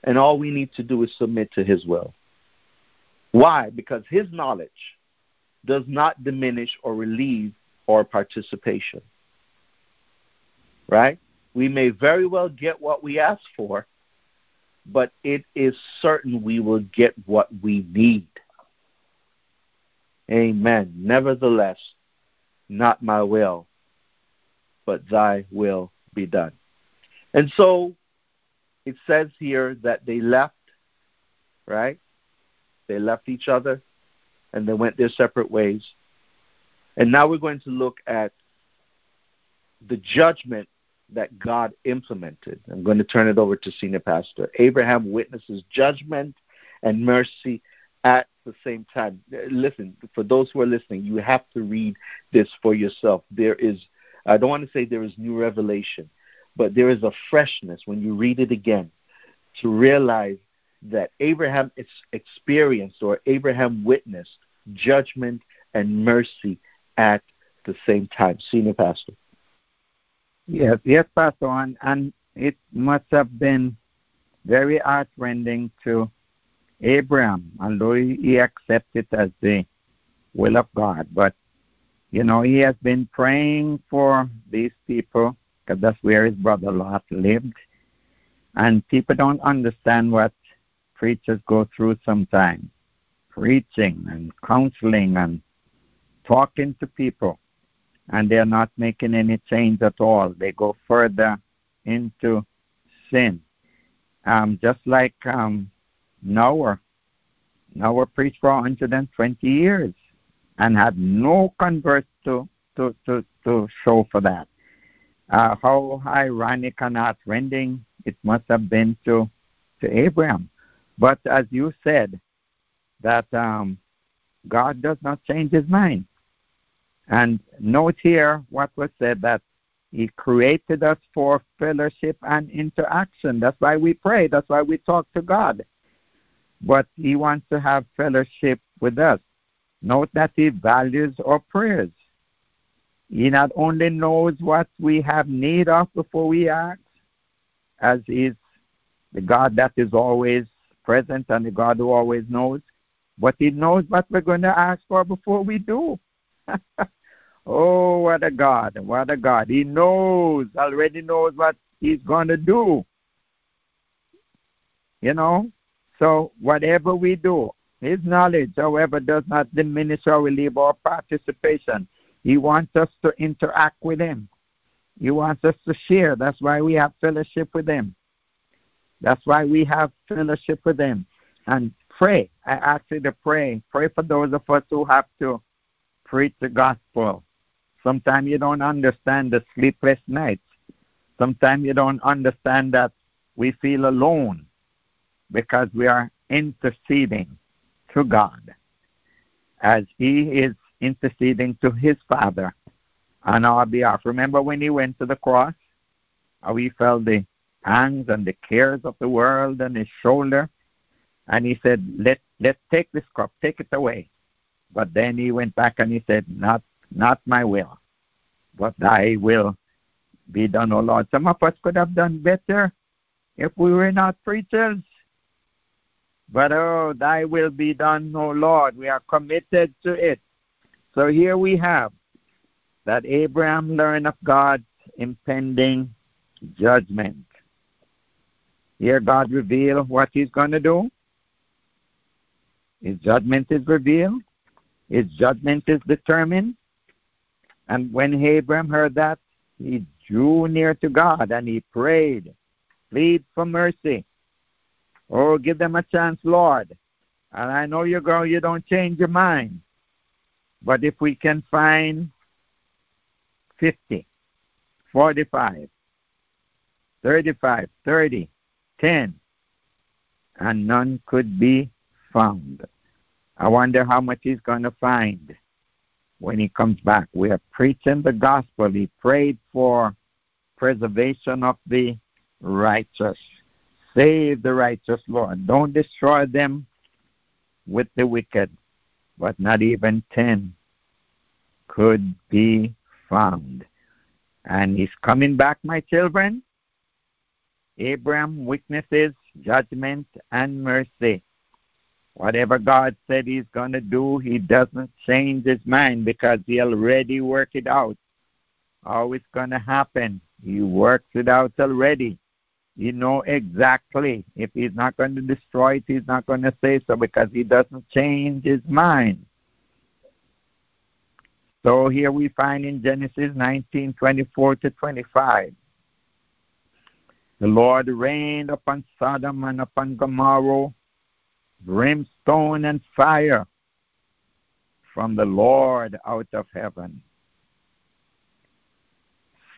And all we need to do is submit to His will. Why? Because his knowledge does not diminish or relieve our participation. Right? We may very well get what we ask for, but it is certain we will get what we need. Amen. Nevertheless, not my will, but thy will be done. And so it says here that they left, right? They left each other and they went their separate ways. And now we're going to look at the judgment that God implemented. I'm going to turn it over to Senior Pastor. Abraham witnesses judgment and mercy at the same time. Listen, for those who are listening, you have to read this for yourself. There is, I don't want to say there is new revelation, but there is a freshness when you read it again to realize that Abraham experienced or Abraham witnessed judgment and mercy at the same time. Senior Pastor. Yes, yes, Pastor, and, and it must have been very heartrending to Abraham, although he accepted it as the will of God. But, you know, he has been praying for these people because that's where his brother Lot lived. And people don't understand what preachers go through sometimes preaching and counseling and talking to people and they're not making any change at all. They go further into sin. Um, just like um, noah. Noah preached for 120 years and had no converts to, to, to, to show for that. Uh, how ironic and heartrending it must have been to to abraham but as you said, that um, God does not change his mind. And note here what was said that he created us for fellowship and interaction. That's why we pray. That's why we talk to God. But he wants to have fellowship with us. Note that he values our prayers. He not only knows what we have need of before we ask, as he's the God that is always present and the God who always knows. But He knows what we're going to ask for before we do. oh, what a God! What a God! He knows, already knows what He's going to do. You know? So, whatever we do, His knowledge, however, does not diminish or relieve our participation. He wants us to interact with Him. He wants us to share. That's why we have fellowship with Him. That's why we have fellowship with Him. And pray. I ask you to pray. Pray for those of us who have to preach the gospel. Sometimes you don't understand the sleepless nights. Sometimes you don't understand that we feel alone because we are interceding to God as He is interceding to His Father on our behalf. Remember when He went to the cross? How He felt the pangs and the cares of the world on His shoulder? And He said, Let, let take this cup, take it away. But then He went back and He said, Not, not my will, but thy will be done, O Lord. Some of us could have done better if we were not preachers. But oh, thy will be done, O Lord. We are committed to it. So here we have that Abraham learned of God's impending judgment. Here God revealed what he's going to do. His judgment is revealed. His judgment is determined. And when Abraham heard that, he drew near to God and he prayed, plead for mercy. Oh, give them a chance, Lord. And I know you go, you don't change your mind. But if we can find 50, 45, 35, 30, 10, and none could be found. I wonder how much he's going to find when he comes back. We are preaching the gospel. He prayed for preservation of the righteous. Save the righteous, Lord. Don't destroy them with the wicked, but not even ten could be found. And he's coming back, my children. Abraham witnesses judgment and mercy. Whatever God said he's going to do, he doesn't change his mind because he already worked it out. How it's going to happen. He works it out already. You know exactly. If he's not going to destroy it, he's not going to say so because he doesn't change his mind. So here we find in Genesis 19 24 to 25. The Lord rained upon Sodom and upon Gomorrah brimstone and fire from the Lord out of heaven.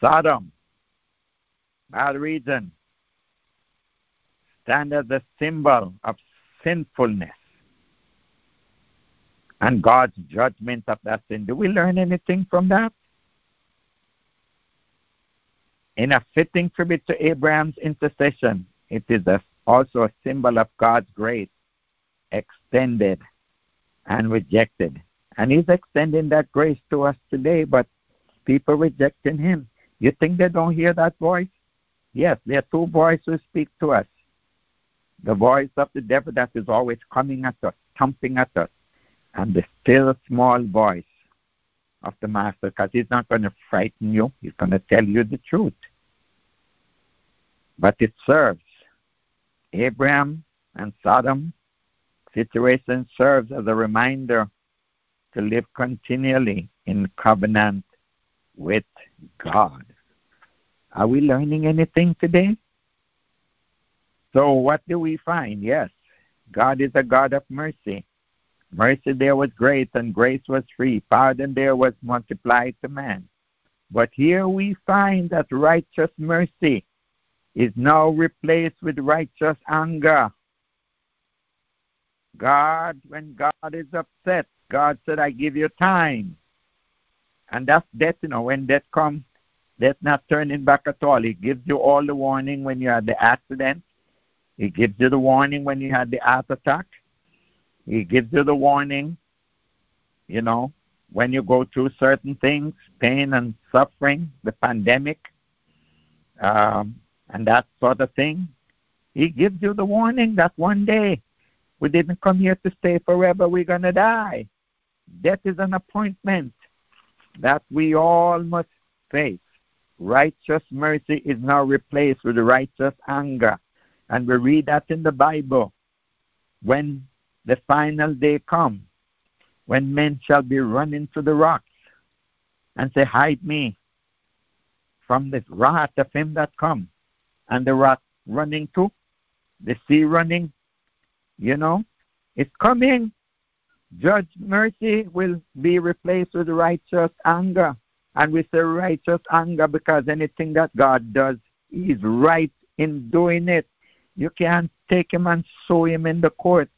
Sodom, bad reason, stand as a symbol of sinfulness and God's judgment of that sin. Do we learn anything from that? In a fitting tribute to Abraham's intercession, it is a, also a symbol of God's grace extended and rejected. And He's extending that grace to us today, but people rejecting Him. You think they don't hear that voice? Yes, there are two voices speak to us. The voice of the devil that is always coming at us, thumping at us, and the still small voice of the Master, because He's not going to frighten you, He's going to tell you the truth. But it serves Abraham and Sodom situation serves as a reminder to live continually in covenant with God. Are we learning anything today? So, what do we find? Yes, God is a God of mercy. Mercy there was grace, and grace was free. Pardon there was multiplied to man. But here we find that righteous mercy is now replaced with righteous anger. God, when God is upset, God said, I give you time. And that's death, you know, when death comes, death not turning back at all. He gives you all the warning when you had the accident. He gives you the warning when you had the heart attack. He gives you the warning, you know, when you go through certain things, pain and suffering, the pandemic, um, and that sort of thing. He gives you the warning that one day we didn't come here to stay forever. We're going to die. Death is an appointment that we all must face. Righteous mercy is now replaced with righteous anger. And we read that in the Bible. When the final day comes, when men shall be running to the rocks and say, Hide me from the wrath of him that come. And the rock running to, the sea running, you know, it's coming. Judge mercy will be replaced with righteous anger. And we say righteous anger because anything that God does, He's right in doing it. You can't take him and sue him in the court.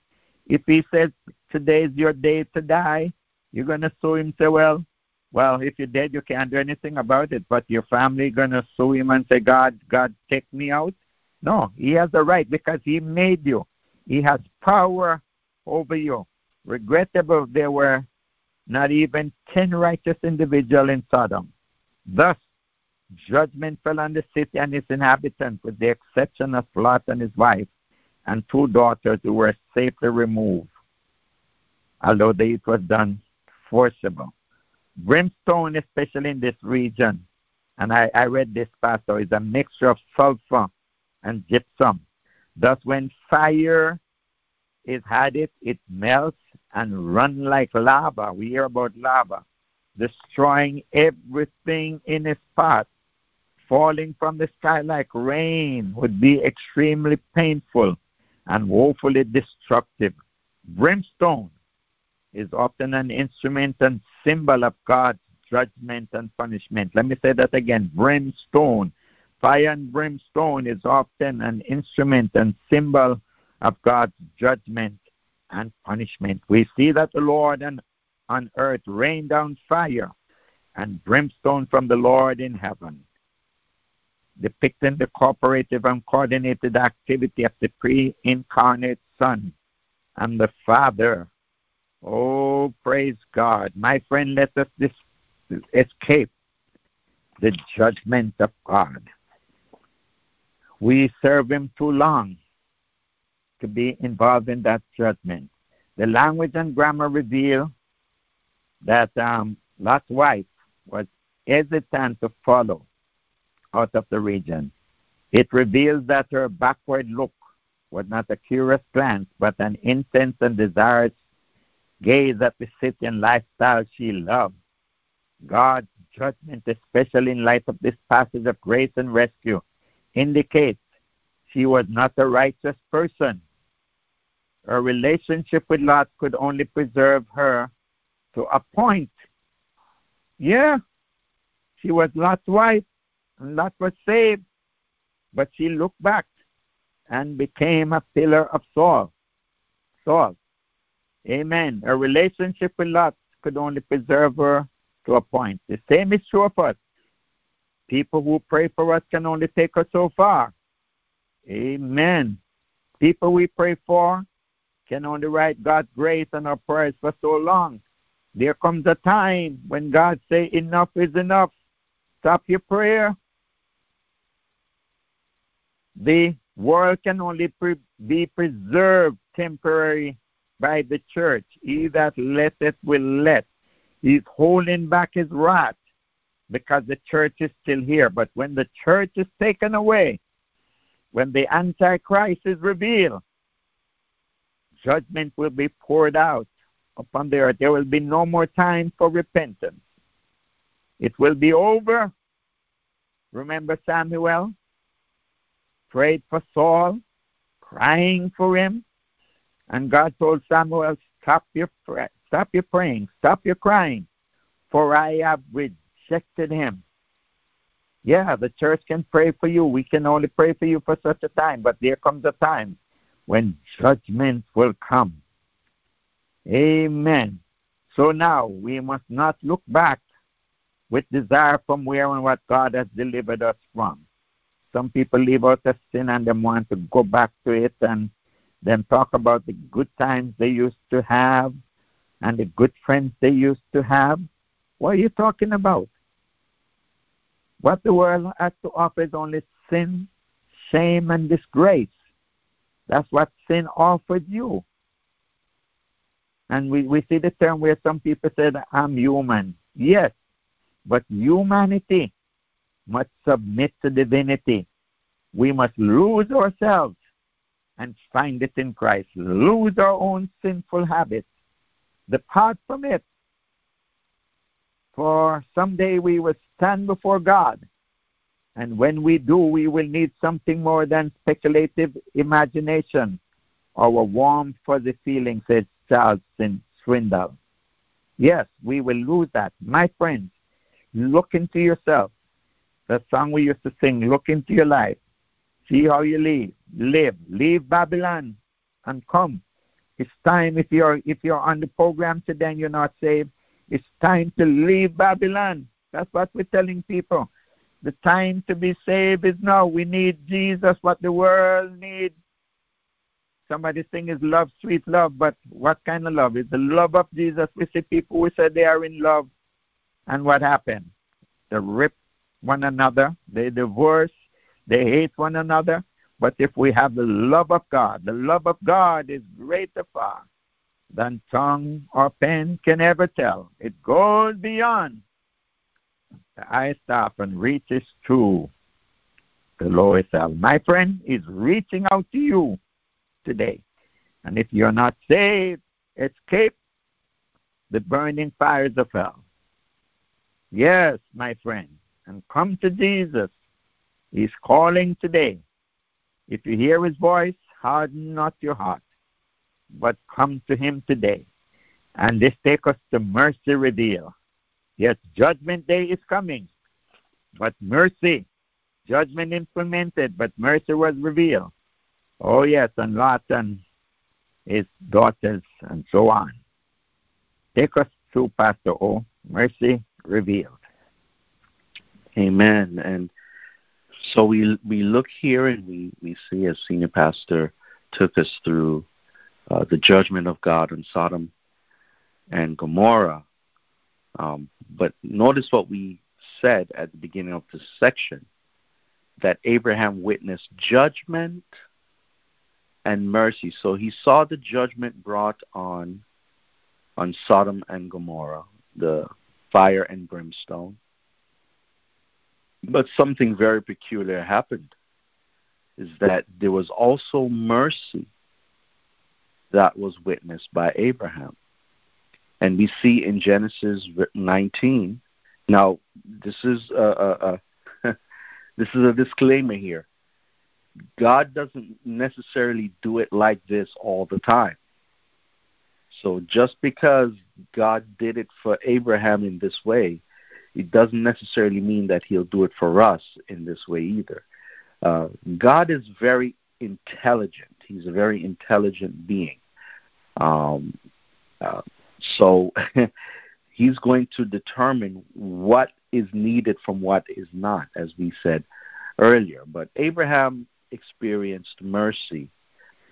If he says today is your day to die, you're gonna sue him. Say, well, well, if you're dead, you can't do anything about it. But your family gonna sue him and say, God, God, take me out. No, he has the right because he made you. He has power over you. Regrettable, there were not even ten righteous individuals in Sodom. Thus, judgment fell on the city and its inhabitants, with the exception of Lot and his wife and two daughters who were safely removed, although it was done forcible. Brimstone, especially in this region, and I, I read this pastor, is a mixture of sulfur and gypsum. Thus, when fire is added, it melts and run like lava. We hear about lava, destroying everything in its path. Falling from the sky like rain would be extremely painful and woefully destructive. Brimstone is often an instrument and symbol of God's judgment and punishment. Let me say that again. Brimstone. Fire and brimstone is often an instrument and symbol of God's judgment and punishment. We see that the Lord and on earth rain down fire and brimstone from the Lord in heaven, depicting the cooperative and coordinated activity of the pre incarnate Son and the Father Oh, praise God. My friend, let us escape the judgment of God. We serve Him too long to be involved in that judgment. The language and grammar reveal that um, Lot's wife was hesitant to follow out of the region. It reveals that her backward look was not a curious glance, but an intense and desirous gaze at the city and lifestyle she loved. God's judgment, especially in light of this passage of grace and rescue, indicates she was not a righteous person. Her relationship with Lot could only preserve her to a point. Yeah, she was Lot's wife, and Lot was saved, but she looked back and became a pillar of Saul. Saul. Amen. A relationship with Lot could only preserve her to a point. The same is true of us. People who pray for us can only take us so far. Amen. People we pray for can only write God's grace on our prayers for so long. There comes a time when God say enough is enough. Stop your prayer. The world can only pre- be preserved temporary by the church. He that letteth will let. He's holding back his wrath because the church is still here. But when the church is taken away, when the Antichrist is revealed, judgment will be poured out upon the earth. There will be no more time for repentance. It will be over. Remember Samuel? Prayed for Saul, crying for him. And God told Samuel, Stop your stop your praying, stop your crying, for I have rejected him. Yeah, the church can pray for you. We can only pray for you for such a time, but there comes a time when judgment will come. Amen. So now we must not look back with desire from where and what God has delivered us from. Some people leave out of sin and they want to go back to it and then talk about the good times they used to have and the good friends they used to have. What are you talking about? What the world has to offer is only sin, shame, and disgrace. That's what sin offered you. And we, we see the term where some people said, I'm human. Yes, but humanity must submit to divinity. We must lose ourselves and find it in Christ. Lose our own sinful habits. Depart from it. For someday we will stand before God. And when we do, we will need something more than speculative imagination or warm, fuzzy feelings, says Charles Swindoll. Yes, we will lose that. My friends, look into yourself. The song we used to sing, look into your life. See how you live. Live. Leave Babylon and come. It's time if you're if you're on the program today and you're not saved, it's time to leave Babylon. That's what we're telling people. The time to be saved is now. We need Jesus, what the world needs. Somebody sing is love, sweet love, but what kind of love? Is the love of Jesus. We see people who say they are in love, and what happened? They rip one another, they divorce, they hate one another. But if we have the love of God, the love of God is greater far than tongue or pen can ever tell. It goes beyond the eye staff and reaches to the lowest hell. My friend is reaching out to you today. And if you're not saved, escape the burning fires of hell. Yes, my friend, and come to Jesus. He's calling today. If you hear his voice, harden not your heart, but come to him today. And this take us to mercy reveal. Yes, judgment day is coming, but mercy, judgment implemented, but mercy was revealed. Oh, yes, and Lot and his daughters and so on. Take us through, Pastor O. Mercy revealed. Amen. And so we we look here and we, we see as senior pastor took us through uh, the judgment of God on Sodom and Gomorrah. Um, but notice what we said at the beginning of this section that Abraham witnessed judgment and mercy. So he saw the judgment brought on on Sodom and Gomorrah, the fire and brimstone. But something very peculiar happened is that there was also mercy that was witnessed by Abraham. And we see in Genesis 19. Now, this is a, a, a this is a disclaimer here. God doesn't necessarily do it like this all the time. So just because God did it for Abraham in this way, it doesn't necessarily mean that He'll do it for us in this way either. Uh, God is very intelligent. He's a very intelligent being. Um, uh, so He's going to determine what is needed from what is not, as we said earlier. But Abraham experienced mercy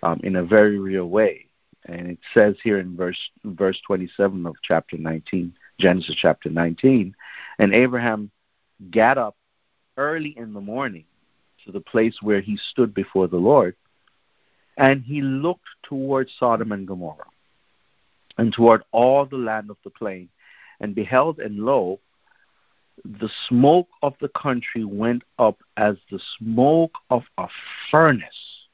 um, in a very real way. And it says here in verse verse 27 of chapter 19, Genesis chapter 19, and Abraham got up early in the morning to the place where he stood before the Lord, and he looked toward Sodom and Gomorrah, and toward all the land of the plain, and beheld, and lo, the smoke of the country went up as the smoke of a furnace.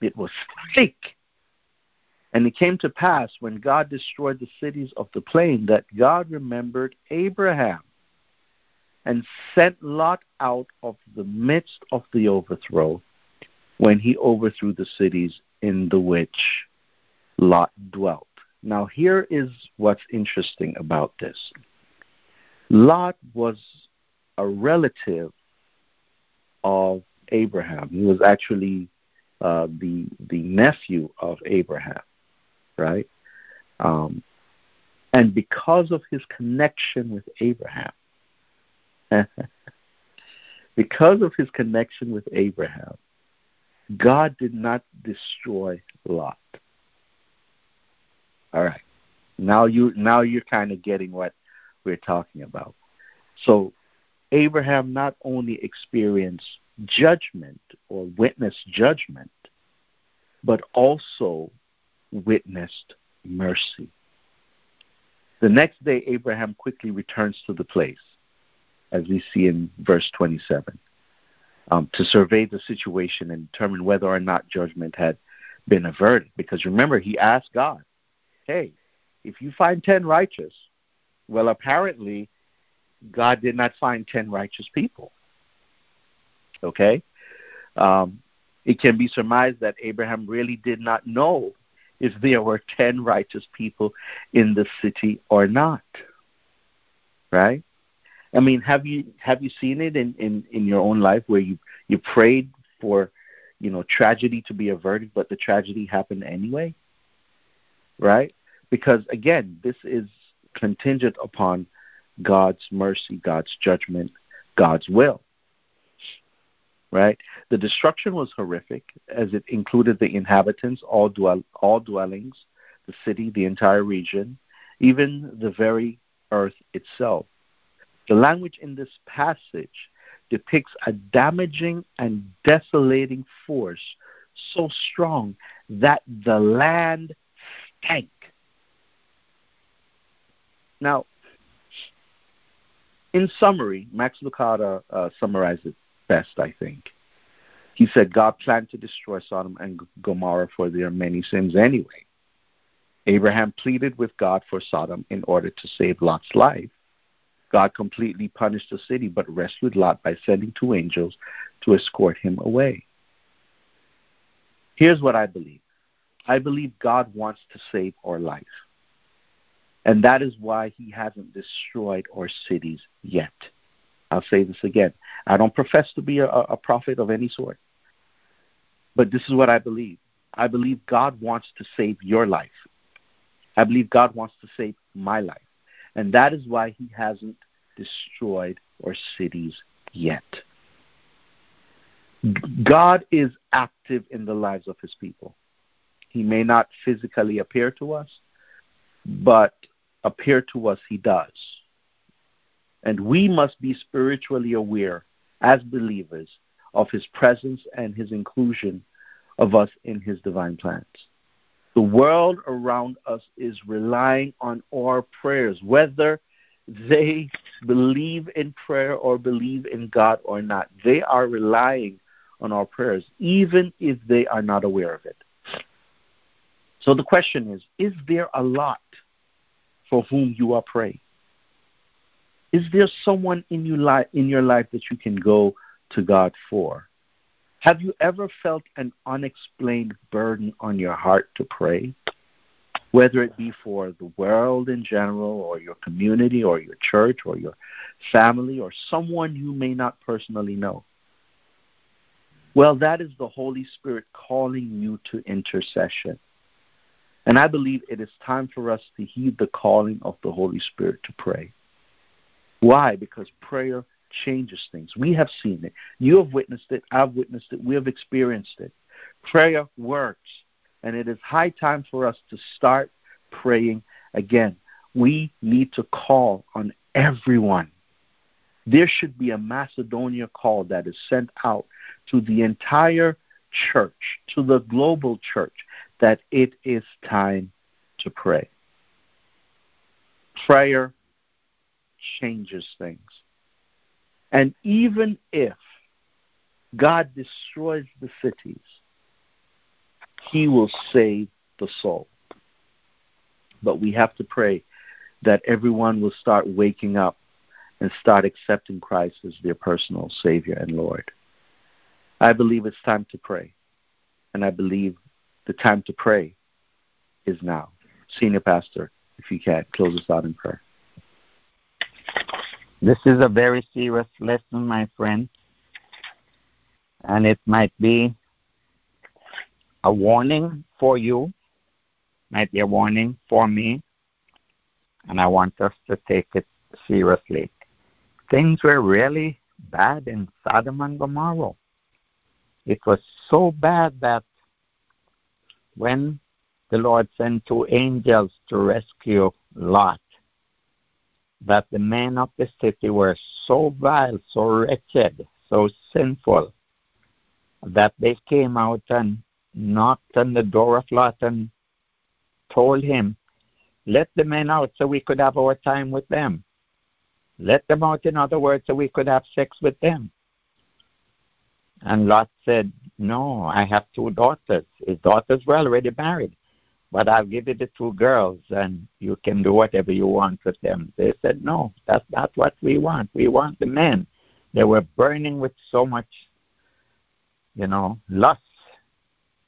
It was thick. And it came to pass when God destroyed the cities of the plain that God remembered Abraham and sent Lot out of the midst of the overthrow when he overthrew the cities in the which Lot dwelt. Now, here is what's interesting about this. Lot was a relative of Abraham. He was actually uh, the the nephew of Abraham, right? Um, and because of his connection with Abraham, because of his connection with Abraham, God did not destroy Lot. All right. Now you now you're kind of getting what we're talking about. So Abraham not only experienced judgment or witnessed judgment, but also witnessed mercy. The next day, Abraham quickly returns to the place, as we see in verse 27. um, to survey the situation and determine whether or not judgment had been averted. Because remember, he asked God, hey, if you find 10 righteous, well, apparently, God did not find 10 righteous people. Okay? Um, it can be surmised that Abraham really did not know if there were 10 righteous people in the city or not. Right? I mean, have you have you seen it in, in, in your own life where you, you prayed for, you know, tragedy to be averted, but the tragedy happened anyway? Right? Because again, this is contingent upon God's mercy, God's judgment, God's will. Right? The destruction was horrific as it included the inhabitants, all, dwell, all dwellings, the city, the entire region, even the very earth itself. The language in this passage depicts a damaging and desolating force so strong that the land stank. Now, in summary, Max Lucado uh, best, I think. He said God planned to destroy Sodom and Gomorrah for their many sins anyway. Abraham pleaded with God for Sodom in order to save Lot's life. God completely punished the city but rescued Lot by sending two angels to escort him away. Here's what I believe I believe God wants to save our life. And that is why he hasn't destroyed our cities yet. I'll say this again. I don't profess to be a, a prophet of any sort, but this is what I believe. I believe God wants to save your life. I believe God wants to save my life. And that is why he hasn't destroyed our cities yet. God is active in the lives of his people. He may not physically appear to us, but appear to us he does. And we must be spiritually aware as believers of his presence and his inclusion of us in his divine plans. The world around us is relying on our prayers, whether they believe in prayer or believe in God or not. They are relying on our prayers, even if they are not aware of it. So the question is Is there a lot for whom you are praying? Is there someone in, you in your life that you can go to God for? Have you ever felt an unexplained burden on your heart to pray? Whether it be for the world in general, or your community, or your church, or your family, or someone you may not personally know. Well, that is the Holy Spirit calling you to intercession. And I believe it is time for us to heed the calling of the Holy Spirit to pray. Why? Because prayer changes things. We have seen it. You have witnessed it. I've witnessed it. We have experienced it. Prayer works. And it is high time for us to start praying again. We need to call on everyone. There should be a Macedonia call that is sent out to the entire church, to the global church, that it is time to pray. Prayer changes things. And even if God destroys the cities, He will save the soul. But we have to pray that everyone will start waking up and start accepting Christ as their personal Savior and Lord. I believe it's time to pray. And I believe the time to pray is now. Senior Pastor, if you can, close us out in prayer. This is a very serious lesson, my friend, and it might be a warning for you, might be a warning for me, and I want us to take it seriously. Things were really bad in Sodom and Gomorrah. It was so bad that when the Lord sent two angels to rescue Lot, that the men of the city were so vile, so wretched, so sinful, that they came out and knocked on the door of Lot and told him, Let the men out so we could have our time with them. Let them out, in other words, so we could have sex with them. And Lot said, No, I have two daughters. His daughters were already married, but I'll give you the two girls and you can do whatever you want with them. They said, No, that's not what we want. We want the men. They were burning with so much, you know, lust,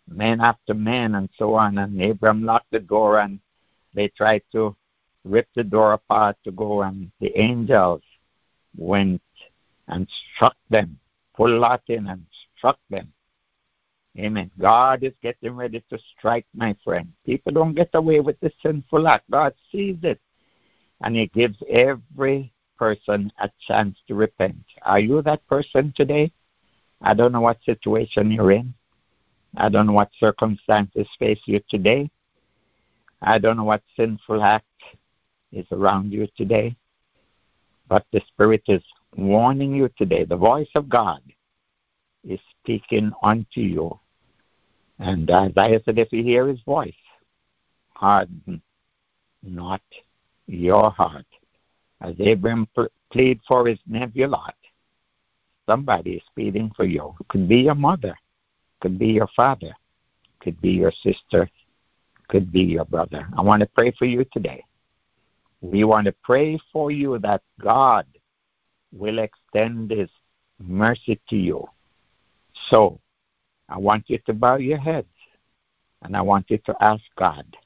men after men and so on. And Abram locked the door and they tried to rip the door apart to go, and the angels went and struck them, pulled Lot in and struck them. Amen. God is getting ready to strike, my friend. People don't get away with the sinful act. God sees it. And He gives every person a chance to repent. Are you that person today? I don't know what situation you're in. I don't know what circumstances face you today. I don't know what sinful act is around you today. But the Spirit is warning you today. The voice of God is speaking unto you. And Isaiah said, if you hear his voice, harden not your heart. As Abraham plead for his nephew Lot, somebody is pleading for you. It could be your mother, could be your father, could be your sister, could be your brother. I want to pray for you today. We want to pray for you that God will extend His mercy to you. So, I want you to bow your heads and I want you to ask God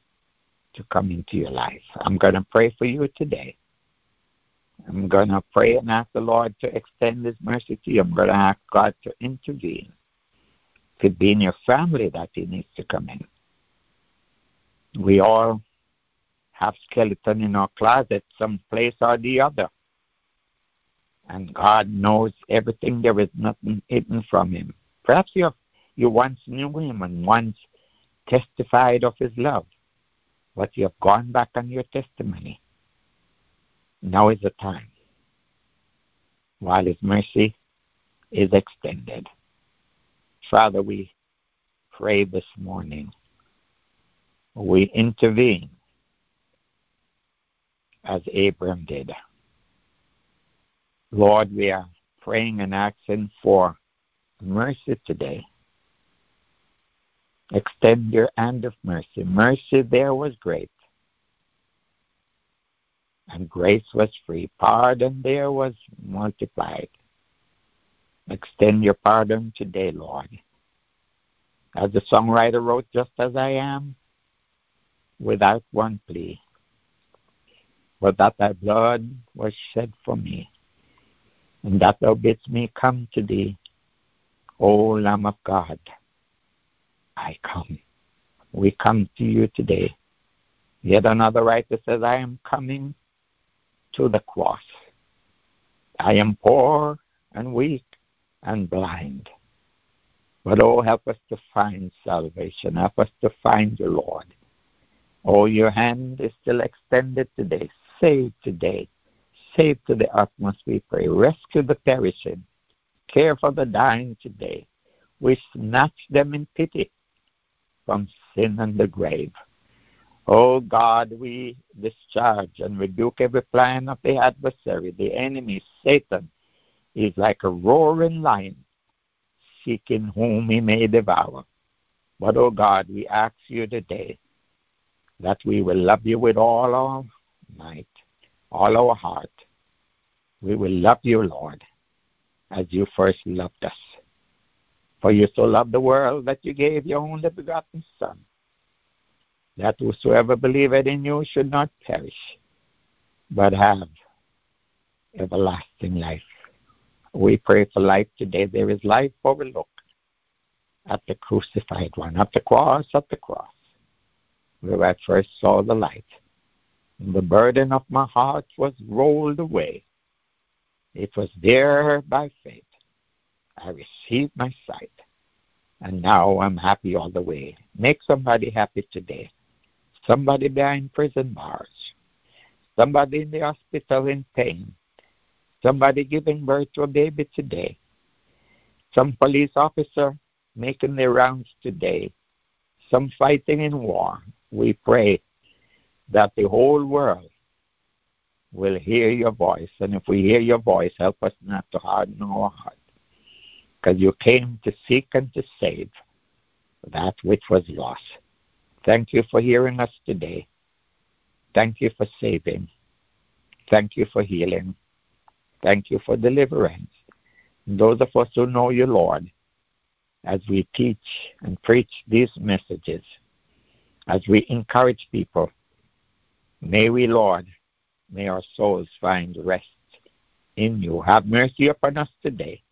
to come into your life. I'm going to pray for you today. I'm going to pray and ask the Lord to extend His mercy to you. I'm going to ask God to intervene. It could be in your family that He needs to come in. We all have skeleton in our closet, some place or the other. And God knows everything. There is nothing hidden from Him. Perhaps you have, you once knew Him and once testified of His love, but you have gone back on your testimony. Now is the time while His mercy is extended. Father, we pray this morning. We intervene as Abram did. Lord, we are praying and asking for mercy today. Extend your hand of mercy. Mercy there was great, and grace was free. Pardon there was multiplied. Extend your pardon today, Lord. As the songwriter wrote, just as I am, without one plea but that thy blood was shed for me, and that thou bidst me come to thee, O Lamb of God. I come. We come to you today. Yet another writer says, I am coming to the cross. I am poor and weak and blind. But oh, help us to find salvation. Help us to find you, Lord. Oh, your hand is still extended today. Save today. Save to the utmost, we pray. Rescue the perishing. Care for the dying today. We snatch them in pity from sin and the grave. Oh God, we discharge and rebuke every plan of the adversary. The enemy, Satan, is like a roaring lion, seeking whom he may devour. But, oh God, we ask you today that we will love you with all our might, all our heart. We will love you, Lord, as you first loved us. For you so loved the world that you gave your only begotten Son, that whosoever believeth in you should not perish, but have everlasting life. We pray for life today. There is life overlooked at the crucified one, at the cross, at the cross, where I first saw the light. And The burden of my heart was rolled away. It was there by faith. I received my sight. And now I'm happy all the way. Make somebody happy today. Somebody behind prison bars. Somebody in the hospital in pain. Somebody giving birth to a baby today. Some police officer making their rounds today. Some fighting in war. We pray that the whole world will hear your voice. And if we hear your voice, help us not to harden our heart. Because you came to seek and to save that which was lost. Thank you for hearing us today. Thank you for saving. Thank you for healing. Thank you for deliverance. And those of us who know you, Lord, as we teach and preach these messages, as we encourage people, may we, Lord, may our souls find rest in you. Have mercy upon us today,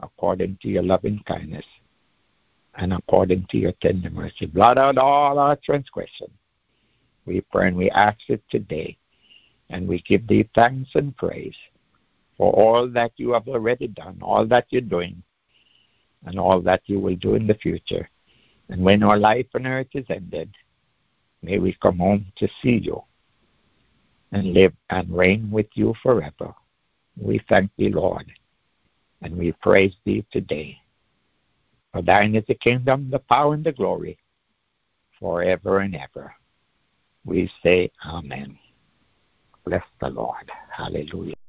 according to your loving kindness and according to your tender mercy. Blot out all our transgression. We pray and we ask it today, and we give thee thanks and praise for all that you have already done, all that you're doing, and all that you will do in the future. And when our life on earth is ended, may we come home to see you and live and reign with you forever. We thank thee, Lord, and we praise thee today. For thine is the kingdom, the power, and the glory, forever and ever. We say Amen. Bless the Lord. Hallelujah.